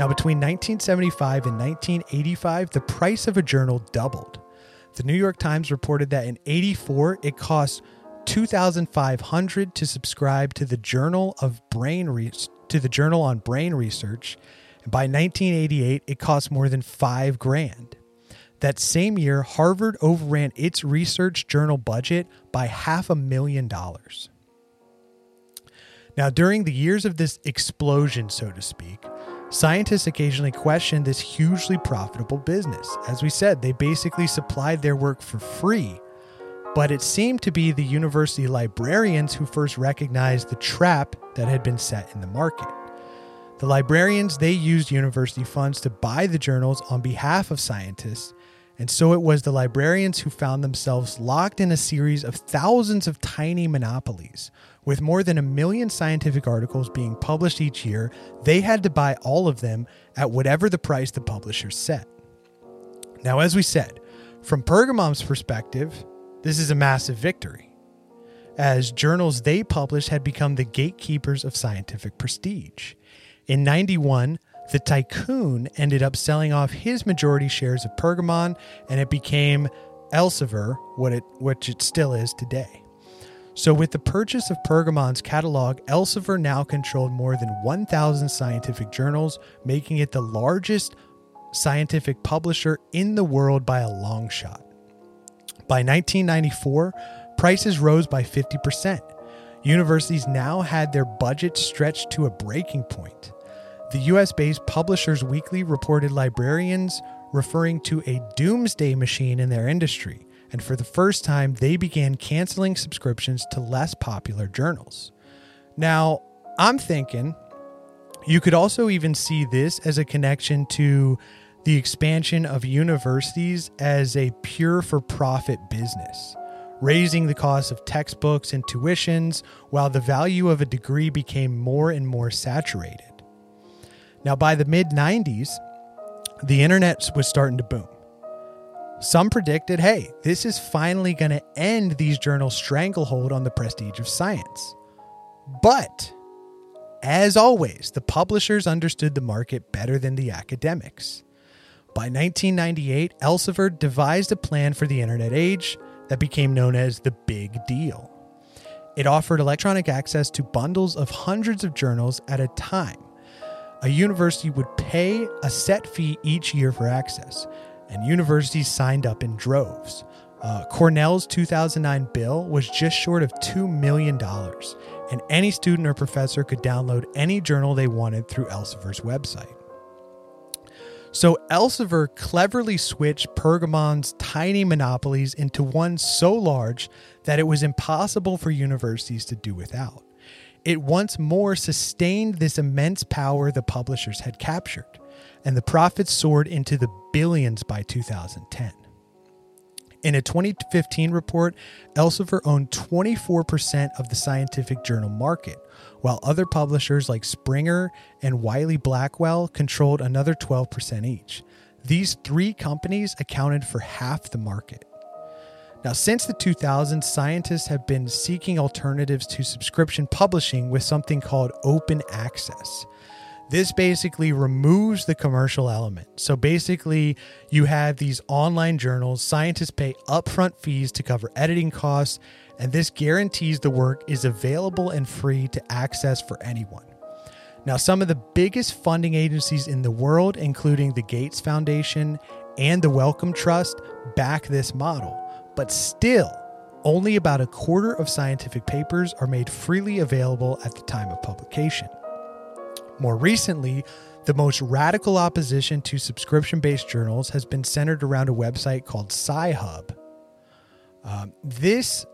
Now, between 1975 and 1985, the price of a journal doubled. The New York Times reported that in 84, it cost 2500 to subscribe to the Journal of Brain Re- to the Journal on Brain Research, by 1988, it cost more than 5 grand. That same year, Harvard overran its research journal budget by half a million dollars. Now, during the years of this explosion, so to speak, Scientists occasionally questioned this hugely profitable business. As we said, they basically supplied their work for free. But it seemed to be the university librarians who first recognized the trap that had been set in the market. The librarians, they used university funds to buy the journals on behalf of scientists, and so it was the librarians who found themselves locked in a series of thousands of tiny monopolies with more than a million scientific articles being published each year, they had to buy all of them at whatever the price the publisher set. Now, as we said, from Pergamon's perspective, this is a massive victory, as journals they published had become the gatekeepers of scientific prestige. In 91, the tycoon ended up selling off his majority shares of Pergamon, and it became Elsevier, what it, which it still is today. So, with the purchase of Pergamon's catalog, Elsevier now controlled more than 1,000 scientific journals, making it the largest scientific publisher in the world by a long shot. By 1994, prices rose by 50%. Universities now had their budgets stretched to a breaking point. The US based Publishers Weekly reported librarians referring to a doomsday machine in their industry and for the first time, they began canceling subscriptions to less popular journals. Now, I'm thinking you could also even see this as a connection to the expansion of universities as a pure for profit business, raising the cost of textbooks and tuitions while the value of a degree became more and more saturated. Now, by the mid 90s, the internet was starting to boom. Some predicted, hey, this is finally going to end these journals' stranglehold on the prestige of science. But, as always, the publishers understood the market better than the academics. By 1998, Elsevier devised a plan for the internet age that became known as the Big Deal. It offered electronic access to bundles of hundreds of journals at a time. A university would pay a set fee each year for access, and universities signed up in droves. Uh, Cornell's 2009 bill was just short of $2 million, and any student or professor could download any journal they wanted through Elsevier's website. So Elsevier cleverly switched Pergamon's tiny monopolies into one so large that it was impossible for universities to do without. It once more sustained this immense power the publishers had captured and the profits soared into the billions by 2010. In a 2015 report, Elsevier owned 24% of the scientific journal market, while other publishers like Springer and Wiley Blackwell controlled another 12% each. These three companies accounted for half the market. Now, since the 2000s, scientists have been seeking alternatives to subscription publishing with something called open access. This basically removes the commercial element. So basically, you have these online journals, scientists pay upfront fees to cover editing costs, and this guarantees the work is available and free to access for anyone. Now, some of the biggest funding agencies in the world, including the Gates Foundation and the Wellcome Trust, back this model. But still, only about a quarter of scientific papers are made freely available at the time of publication. More recently, the most radical opposition to subscription based journals has been centered around a website called Sci-Hub. Um, this,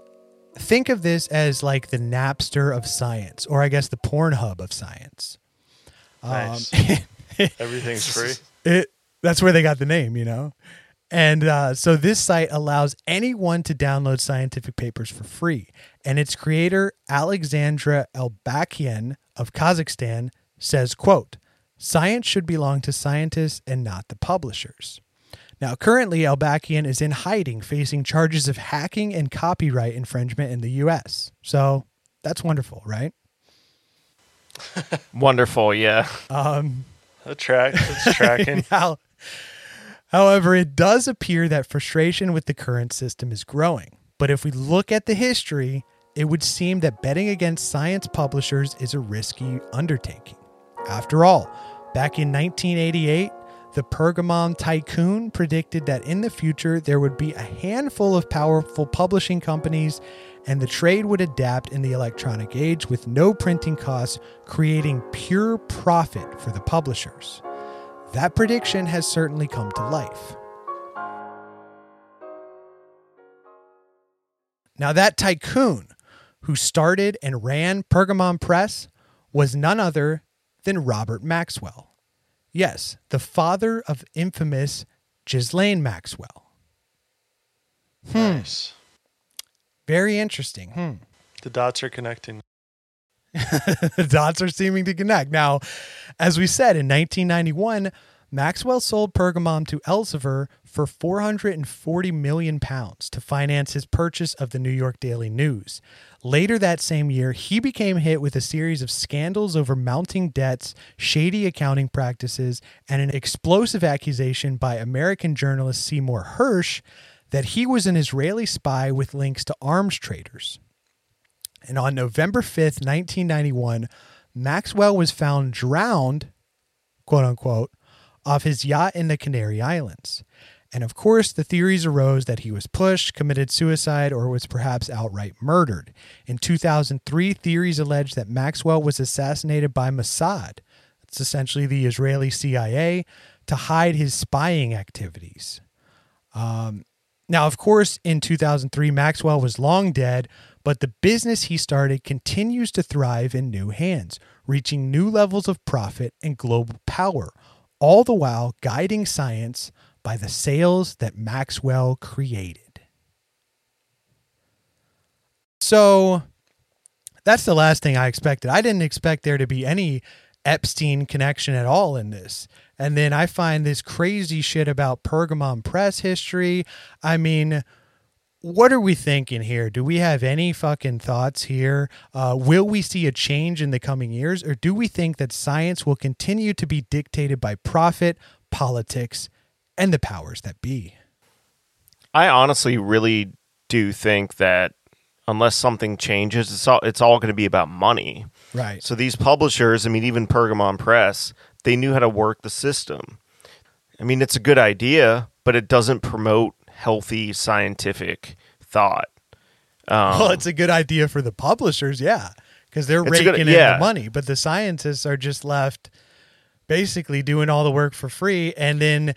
think of this as like the Napster of science, or I guess the Pornhub of science. Nice. Um, Everything's free. it that's where they got the name, you know. And uh, so this site allows anyone to download scientific papers for free. And its creator, Alexandra Elbakyan of Kazakhstan, says, quote, science should belong to scientists and not the publishers. Now, currently, Elbakyan is in hiding, facing charges of hacking and copyright infringement in the U.S. So that's wonderful, right? Wonderful, yeah. Um, The track, it's tracking. Now, however, it does appear that frustration with the current system is growing. But if we look at the history, it would seem that betting against science publishers is a risky undertaking. After all, back in 1988, the Pergamon tycoon predicted that in the future there would be a handful of powerful publishing companies and the trade would adapt in the electronic age with no printing costs, creating pure profit for the publishers. That prediction has certainly come to life. Now, that tycoon who started and ran Pergamon Press was none other than Robert Maxwell. Yes, the father of infamous Ghislaine Maxwell. Nice. Very interesting. Hmm. The dots are connecting. the dots are seeming to connect. Now, as we said in 1991, Maxwell sold Pergamon to Elsevier for 440 million pounds to finance his purchase of the New York Daily News. Later that same year, he became hit with a series of scandals over mounting debts, shady accounting practices, and an explosive accusation by American journalist Seymour Hersh that he was an Israeli spy with links to arms traders. And on November 5th, 1991, Maxwell was found drowned, quote unquote, off his yacht in the Canary Islands. And of course, the theories arose that he was pushed, committed suicide, or was perhaps outright murdered. In 2003, theories alleged that Maxwell was assassinated by Mossad, that's essentially the Israeli CIA, to hide his spying activities. Um, now, of course, in 2003, Maxwell was long dead, but the business he started continues to thrive in new hands, reaching new levels of profit and global power, all the while guiding science by the sales that Maxwell created. So that's the last thing I expected. I didn't expect there to be any Epstein connection at all in this. And then I find this crazy shit about Pergamon press history. I mean, what are we thinking here? Do we have any fucking thoughts here? Uh, will we see a change in the coming years, or do we think that science will continue to be dictated by profit, politics, and the powers that be? I honestly really do think that unless something changes, it's all it's all going to be about money. Right. So these publishers, I mean, even Pergamon Press, they knew how to work the system. I mean, it's a good idea, but it doesn't promote healthy scientific thought. Um, well, it's a good idea for the publishers, yeah, because they're raking good- in yeah. the money, but the scientists are just left basically doing all the work for free. And then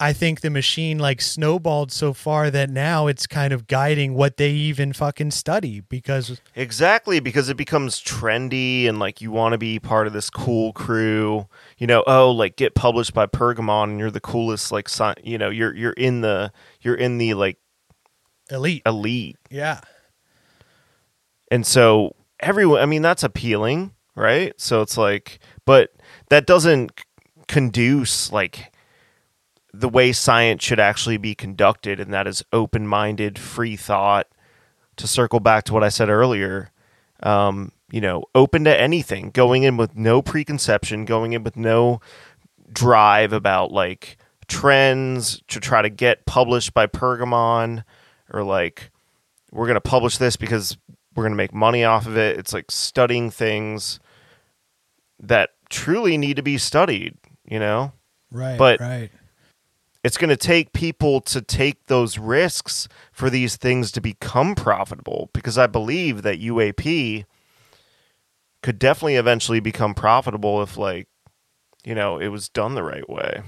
I think the machine like snowballed so far that now it's kind of guiding what they even fucking study because Exactly, because it becomes trendy and like you want to be part of this cool crew. You know, oh, like get published by Pergamon and you're the coolest like sci- you know, you're you're in the you're in the like elite. elite. Yeah. And so everyone, I mean, that's appealing, right? So it's like, but that doesn't conduce like the way science should actually be conducted, and that is open minded, free thought. To circle back to what I said earlier, um, you know, open to anything, going in with no preconception, going in with no drive about like trends to try to get published by Pergamon or like we're going to publish this because we're going to make money off of it. It's like studying things that truly need to be studied, you know? Right. But- right. It's going to take people to take those risks for these things to become profitable because I believe that UAP could definitely eventually become profitable if like you know, it was done the right way.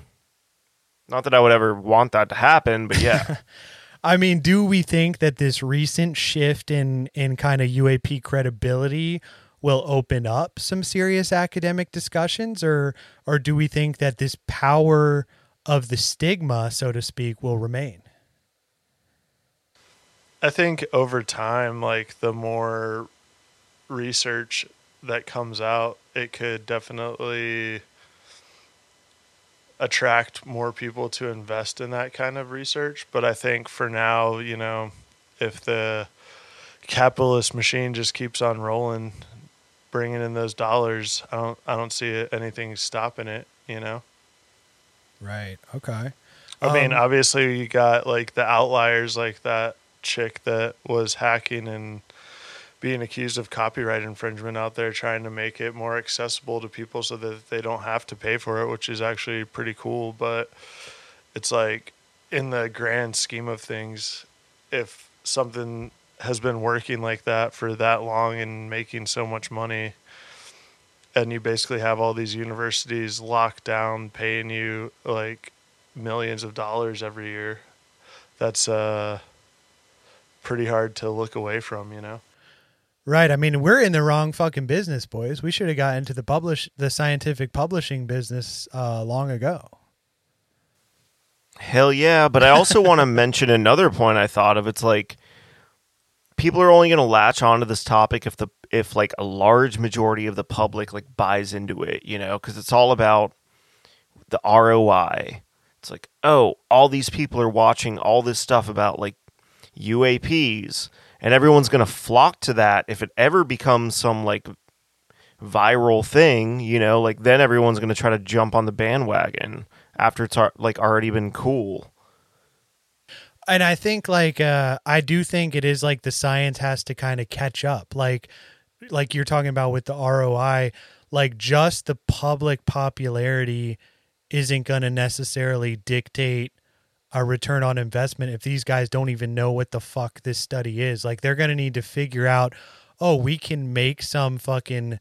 Not that I would ever want that to happen, but yeah. I mean, do we think that this recent shift in in kind of UAP credibility will open up some serious academic discussions or or do we think that this power of the stigma, so to speak, will remain? I think over time, like the more research that comes out, it could definitely attract more people to invest in that kind of research. But I think for now, you know, if the capitalist machine just keeps on rolling, bringing in those dollars, I don't, I don't see anything stopping it. You know. Right. Okay. I mean, Um, obviously, you got like the outliers, like that chick that was hacking and being accused of copyright infringement out there, trying to make it more accessible to people so that they don't have to pay for it, which is actually pretty cool. But it's like, in the grand scheme of things, if something has been working like that for that long and making so much money, and you basically have all these universities locked down paying you like millions of dollars every year that's uh pretty hard to look away from you know Right. I mean, we're in the wrong fucking business, boys. We should have got into the publish the scientific publishing business uh, long ago. Hell yeah, but I also want to mention another point I thought of. It's like people are only going to latch onto this topic if the if like a large majority of the public like buys into it, you know, cuz it's all about the ROI. It's like, "Oh, all these people are watching all this stuff about like UAPs and everyone's going to flock to that if it ever becomes some like viral thing, you know, like then everyone's going to try to jump on the bandwagon after it's like already been cool. And I think like uh I do think it is like the science has to kind of catch up. Like like you're talking about with the ROI, like just the public popularity isn't going to necessarily dictate a return on investment if these guys don't even know what the fuck this study is. Like they're going to need to figure out, "Oh, we can make some fucking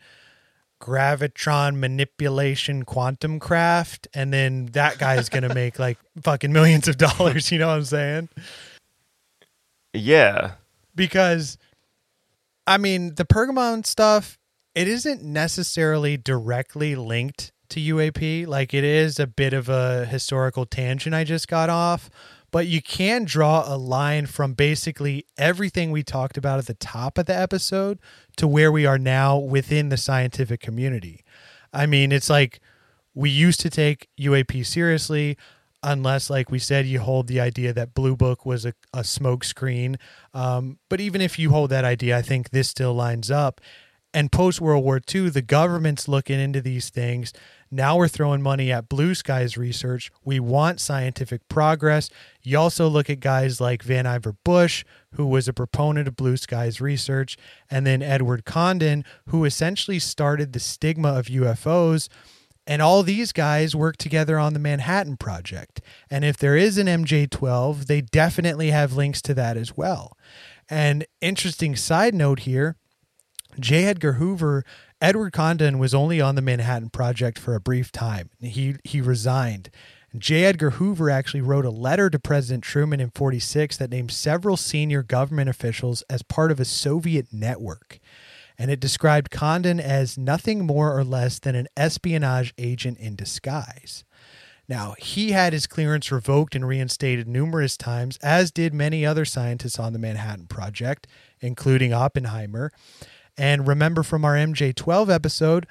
gravitron manipulation quantum craft and then that guy is going to make like fucking millions of dollars, you know what I'm saying? Yeah. because I mean the Pergamon stuff it isn't necessarily directly linked to UAP like it is a bit of a historical tangent I just got off but you can draw a line from basically everything we talked about at the top of the episode to where we are now within the scientific community. I mean, it's like we used to take UAP seriously unless like we said you hold the idea that blue book was a, a um, but even if you hold that idea i think this still lines up and post world war ii the government's looking into these things now we're throwing money at blue skies research we want scientific progress you also look at guys like Vannevar Bush who was a proponent of blue skies research and then edward condon who essentially started the stigma of ufos and all these guys work together on the Manhattan Project. And if there is an MJ12, they definitely have links to that as well. And interesting side note here J. Edgar Hoover, Edward Condon was only on the Manhattan Project for a brief time. He, he resigned. J. Edgar Hoover actually wrote a letter to President Truman in 46 that named several senior government officials as part of a Soviet network and it described Condon as nothing more or less than an espionage agent in disguise. Now, he had his clearance revoked and reinstated numerous times, as did many other scientists on the Manhattan Project, including Oppenheimer. And remember from our MJ12 episode,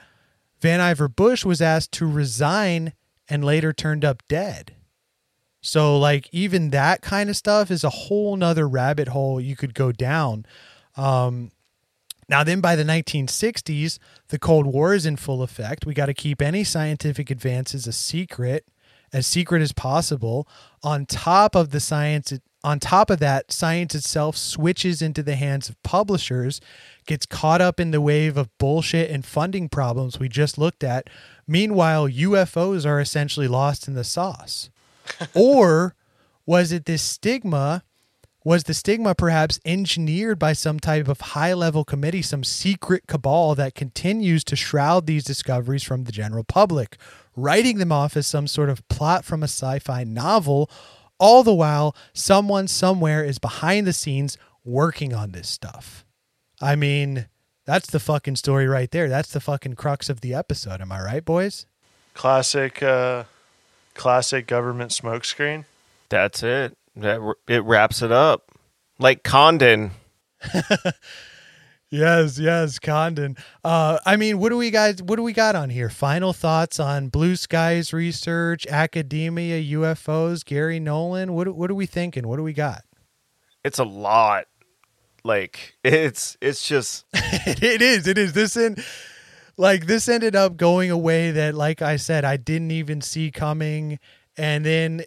Vannevar Bush was asked to resign and later turned up dead. So, like, even that kind of stuff is a whole nother rabbit hole you could go down. Um, Now, then by the 1960s, the Cold War is in full effect. We got to keep any scientific advances a secret, as secret as possible. On top of the science, on top of that, science itself switches into the hands of publishers, gets caught up in the wave of bullshit and funding problems we just looked at. Meanwhile, UFOs are essentially lost in the sauce. or was it this stigma? Was the stigma perhaps engineered by some type of high level committee, some secret cabal that continues to shroud these discoveries from the general public, writing them off as some sort of plot from a sci fi novel, all the while someone somewhere is behind the scenes working on this stuff? I mean, that's the fucking story right there. That's the fucking crux of the episode. Am I right, boys? Classic, uh, classic government smokescreen. That's it. That it wraps it up. Like Condon. Yes, yes, Condon. Uh, I mean, what do we guys? What do we got on here? Final thoughts on Blue Skies research, academia, UFOs, Garry Nolan. What what are we thinking? What do we got? It's a lot. Like it's it's just it is. It is. This in like this ended up going away that, like I said, I didn't even see coming, and then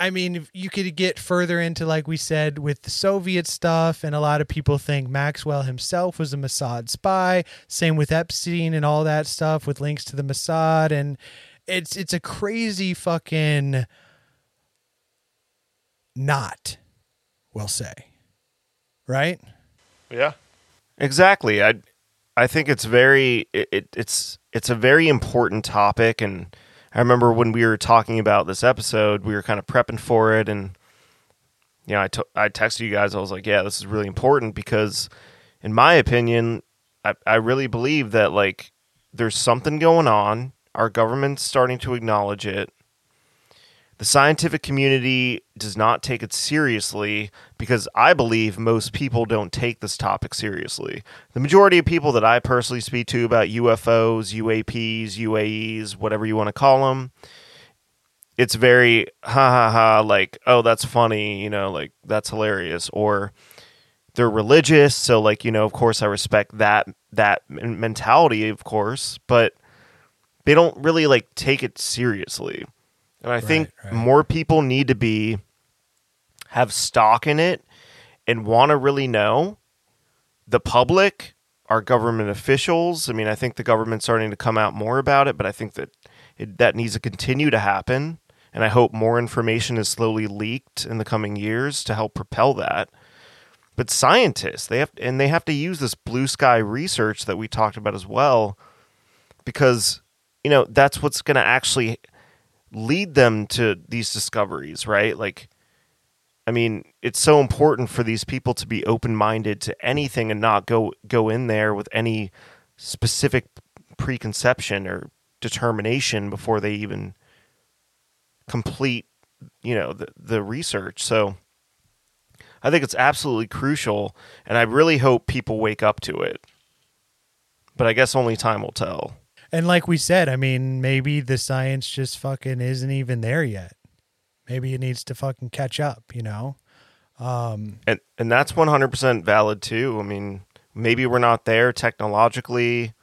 I mean, you could get further into, like we said, with the Soviet stuff, and a lot of people think Maxwell himself was a Mossad spy. Same with Epstein and all that stuff with links to the Mossad, and it's it's a crazy fucking not, we'll say, right? Yeah. exactly. I I think it's very it, it, it's it's a very important topic, and I remember when we were talking about this episode, we were kind of prepping for it, and you know, I t- I texted you guys. I was like, yeah, this is really important because, in my opinion, I I really believe that like there's something going on. Our government's starting to acknowledge it. The scientific community does not take it seriously because I believe most people don't take this topic seriously. The majority of people that I personally speak to about UFOs, UAPs, UAEs, whatever you want to call them, it's very ha ha ha, like, oh, that's funny, you know, like, that's hilarious. Or they're religious. So, like, you know, of course, I respect that, that mentality, of course, but they don't really like take it seriously. And I think right. more people need to be have stock in it and want to really know the public, our government officials. I mean, I think the government's starting to come out more about it, but I think that it, that needs to continue to happen. And I hope more information is slowly leaked in the coming years to help propel that. But scientists, they have and they have to use this blue sky research that we talked about as well, because you know that's what's going to actually lead them to these discoveries, right? Like, I mean, it's so important for these people to be open minded to anything and not go go in there with any specific preconception or determination before they even complete, you know, the the research. So I think it's absolutely crucial and I really hope people wake up to it. But I guess only time will tell. And like we said, I mean, maybe the science just fucking isn't even there yet. Maybe it needs to fucking catch up, you know? Um, and and that's 100% valid too i mean maybe we're not there technologically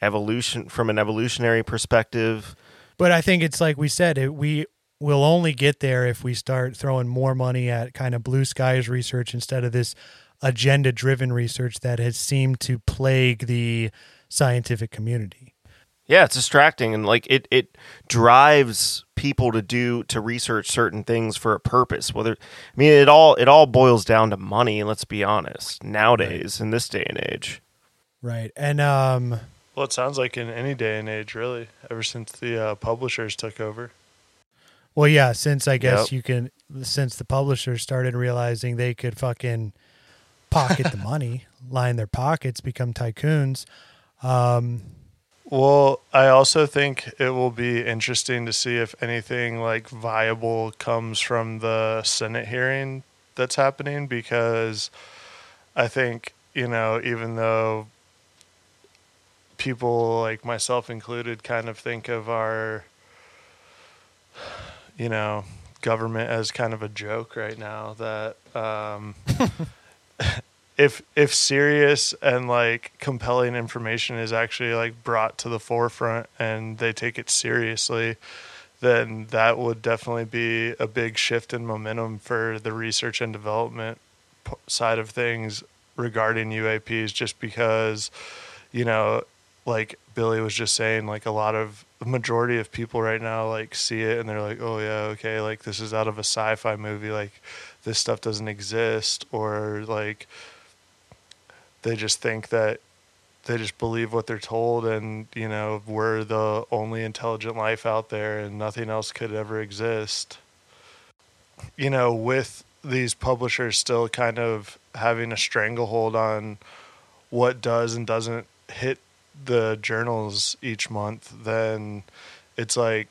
evolution from an evolutionary perspective but I think it's like we said, it, we will only get there if we start throwing more money at kind of blue skies research instead of this agenda driven research that has seemed to plague the scientific community. Yeah it's distracting and like it it drives people to do to research certain things for a purpose whether i mean it all it all boils down to money let's be honest nowadays in this day and age Right. And um, Well, it sounds like in any day and age, really, ever since the uh, publishers took over. Well, yeah, since I guess Yep. you can, since the publishers started realizing they could fucking pocket the money, line their pockets, become tycoons. Um, Well, I also think it will be interesting to see if anything like viable comes from the Senate hearing that's happening because I think, you know, even though people like myself included kind of think of our you know, government as kind of a joke right now that um if if serious and like compelling information is actually like brought to the forefront and they take it seriously, then that would definitely be a big shift in momentum for the research and development side of things regarding UAPs just because you know like Billy was just saying like a lot of the majority of people right now like see it and they're like oh yeah okay like this is out of a sci-fi movie like this stuff doesn't exist or like they just think that they just believe what they're told and you know we're the only intelligent life out there and nothing else could ever exist. You know with these publishers still kind of having a stranglehold on what does and doesn't hit the journals each month then it's like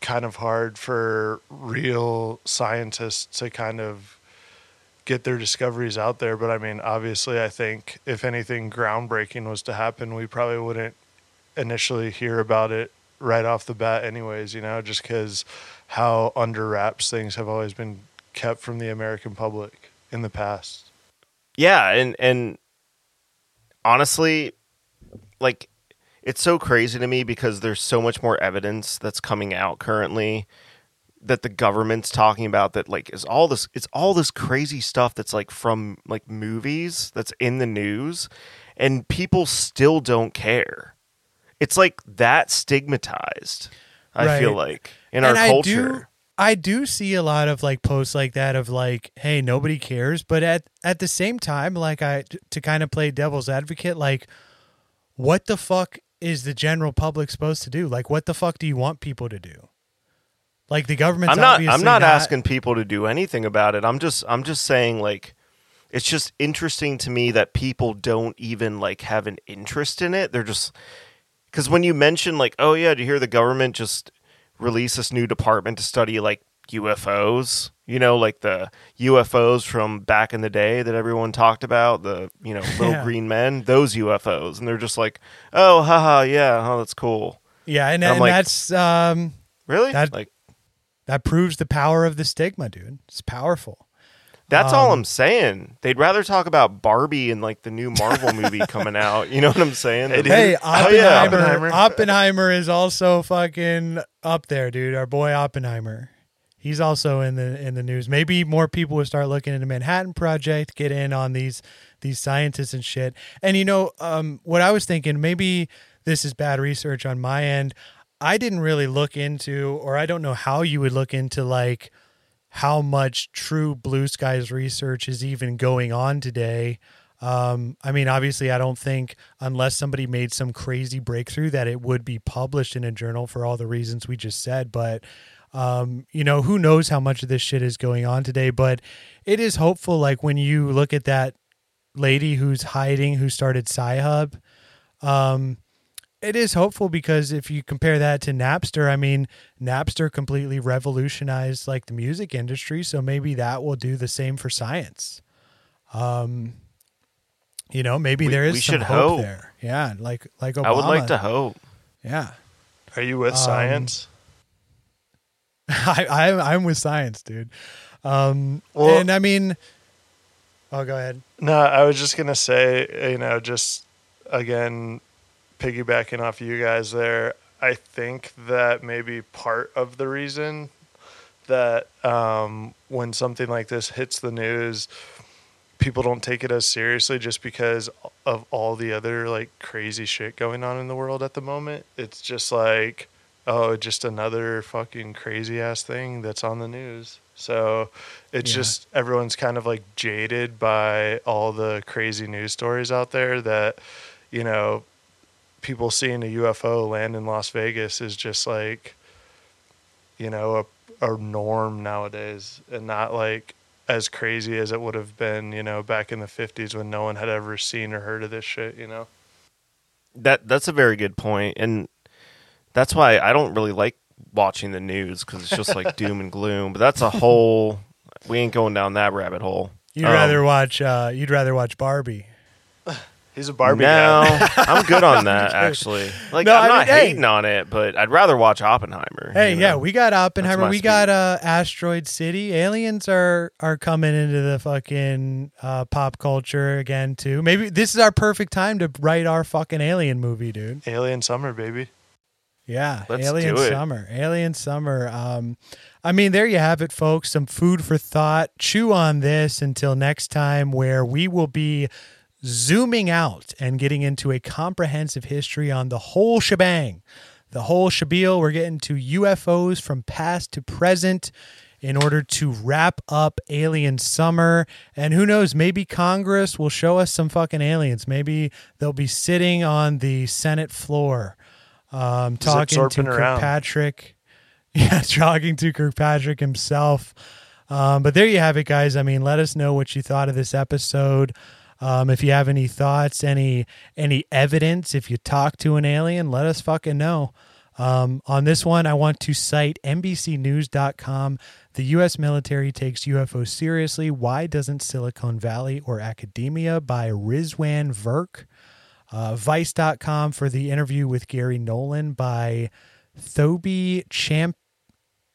kind of hard for real scientists to kind of get their discoveries out there. But I mean, obviously, I think if anything groundbreaking was to happen, we probably wouldn't initially hear about it right off the bat, anyways, you know, just because how under wraps things have always been kept from the American public in the past. Yeah, and and honestly, like it's so crazy to me because there's so much more evidence that's coming out currently that the government's talking about that like is all this it's all this crazy stuff that's like from like movies that's in the news and people still don't care. It's like that stigmatized. I feel like in And our I culture. do, I do see a lot of like posts like that of like, hey, nobody cares. But at at the same time, like I to kind of play devil's advocate, like, what the fuck is the general public supposed to do? Like, what the fuck do you want people to do? Like the government. I'm not I'm not, asking people to do anything about it. I'm just I'm just saying like it's just interesting to me that people don't even like have an interest in it. They're just cuz when you mention like oh yeah, do you hear the government just release this new department to study like UFOs? You know, like the UFOs from back in the day that everyone talked about, the, you know, little Yeah. green men, those UFOs. And they're just like, "Oh, haha, yeah, oh, that's cool." Yeah, and, I'm and like- that's um Really? That- like that proves the power of the stigma, dude. It's powerful. That's all Um, I'm saying. They'd rather talk about Barbie and like the new Marvel movie coming out. You know what I'm saying? Hey, dude. Hey, Oh, yeah, Oppenheimer, Oppenheimer. Oppenheimer is also fucking up there, dude. Our boy Oppenheimer. He's also in the in the news. Maybe more people will start looking into Manhattan Project, get in on these these scientists and shit. And you know, um, what I was thinking, maybe this is bad research on my end. I didn't really look into, or I don't know how you would look into like how much true blue skies research is even going on today. Um, I mean, obviously, I don't think unless somebody made some crazy breakthrough that it would be published in a journal for all the reasons we just said. But um, you know, who knows how much of this shit is going on today? But it is hopeful. Like when you look at that lady who's hiding, who started Sci-Hub, um, it is hopeful because if you compare that to Napster, I mean, Napster completely revolutionized like the music industry, so maybe that will do the same for science. Um, you know, maybe We- there is we some should hope, hope. there. Yeah, like like Obama. I would like to hope. Yeah, Are you with Um, science? I, I I'm with science, dude. Um, Well- and I mean, oh, go ahead. No, I was just gonna say, you know, just again, piggybacking off you guys there. I think that maybe part of the reason that um, when something like this hits the news, people don't take it as seriously just because of all the other like crazy shit going on in the world at the moment. It's just like, oh, just another fucking crazy ass thing that's on the news. So it's Yeah. just everyone's kind of like jaded by all the crazy news stories out there that, you know, people seeing a UFO land in Las Vegas is just like, you know, a, a norm nowadays and not like as crazy as it would have been, you know, back in the 50s when no one had ever seen or heard of this shit, you know? That that's a very good point, and that's why I don't really like watching the news because it's just like doom and gloom. But that's a whole. We ain't going down that rabbit hole. You'd Um, rather watch uh, you'd rather watch Barbie. He's a Barbie no, guy. I'm good on that actually. Like No, I'm I not mean, hey. hating on it, but I'd rather watch Oppenheimer. Hey, you yeah, know? we got Oppenheimer. my We speed. got uh, Asteroid City. Aliens are are coming into the fucking uh, pop culture again too. Maybe this is our perfect time to write our fucking alien movie, dude. Alien Summer, baby. Yeah, Let's Alien do it. Summer. Alien Summer. Um, I mean, there you have it, folks. Some food for thought. Chew on this until next time, where we will be zooming out and getting into a comprehensive history on the whole shebang, the whole shabeel. We're getting to UFOs from past to present in order to wrap up Alien Summer. And who knows, maybe Congress will show us some fucking aliens. Maybe they'll be sitting on the Senate floor um, talking to around. Kirkpatrick. Yeah, talking to Kirkpatrick himself. Um, but there you have it, guys. I mean, let us know what you thought of this episode. Um, if you have any thoughts, any any evidence, if you talk to an alien, let us fucking know. Um, on this one, I want to cite NBCNews.com. The U.S. military takes UFO seriously. Why doesn't Silicon Valley or academia by Rizwan Virk? Uh, Vice.com for the interview with Garry Nolan by Thoby Champ-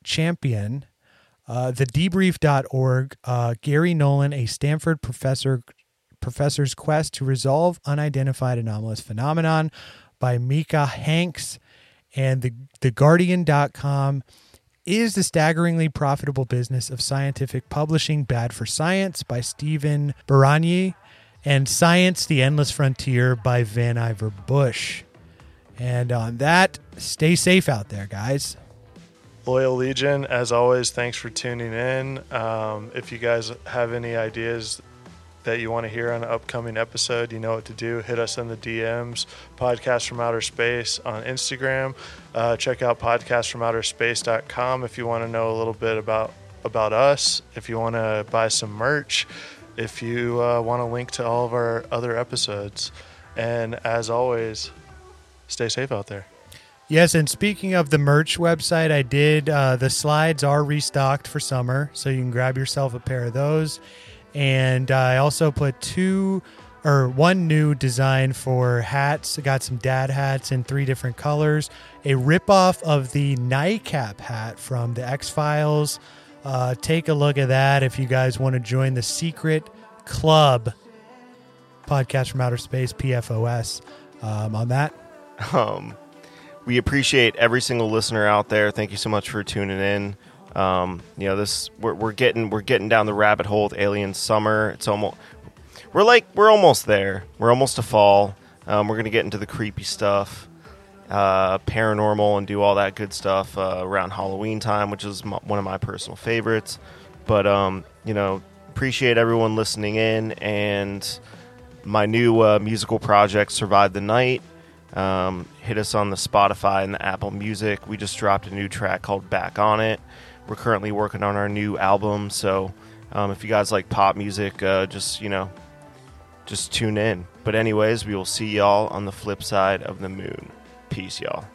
Champion. Uh, debrief.org, uh, Garry Nolan, a Stanford professor, professor's quest to resolve unidentified anomalous phenomenon by Micah Hanks, and the theguardian.com is the staggeringly profitable business of scientific publishing bad for science by Stephen Buranyi and Science the Endless Frontier by Vannevar Bush. And on that, stay safe out there, guys. Loyal Legion, as always, thanks for tuning in. Um, if you guys have any ideas that you want to hear on an upcoming episode, you know what to do. Hit us in the DMs, Podcast from Outer Space on Instagram. Uh, check out podcastfromouterspace.com if you want to know a little bit about about us. If you want to buy some merch, if you uh, want to link to all of our other episodes, and as always, stay safe out there. Yes, and speaking of the merch website, I did uh, the slides are restocked for summer, so you can grab yourself a pair of those. And I also put two or one new design for hats. I got some dad hats in three different colors. A ripoff of the NICAP hat from the X Files. Uh, take a look at that if you guys want to join the secret club podcast from outer space PFOS. Um, on that, Um, we appreciate every single listener out there. Thank you so much for tuning in. Um, you know, this we're, we're getting we're getting down the rabbit hole with Alien Summer. It's almost we're like we're almost there. We're almost to fall. Um, we're gonna get into the creepy stuff, uh, paranormal, and do all that good stuff uh, around Halloween time, which is m one of my personal favorites. But um, you know, appreciate everyone listening in and my new uh, musical project, Survive the Night. Um, hit us on the Spotify and the Apple Music. We just dropped a new track called Back on It. We're currently working on our new album, so um, if you guys like pop music, uh, just you know, just tune in. But anyways, we will see y'all on the flip side of the moon. Peace, y'all.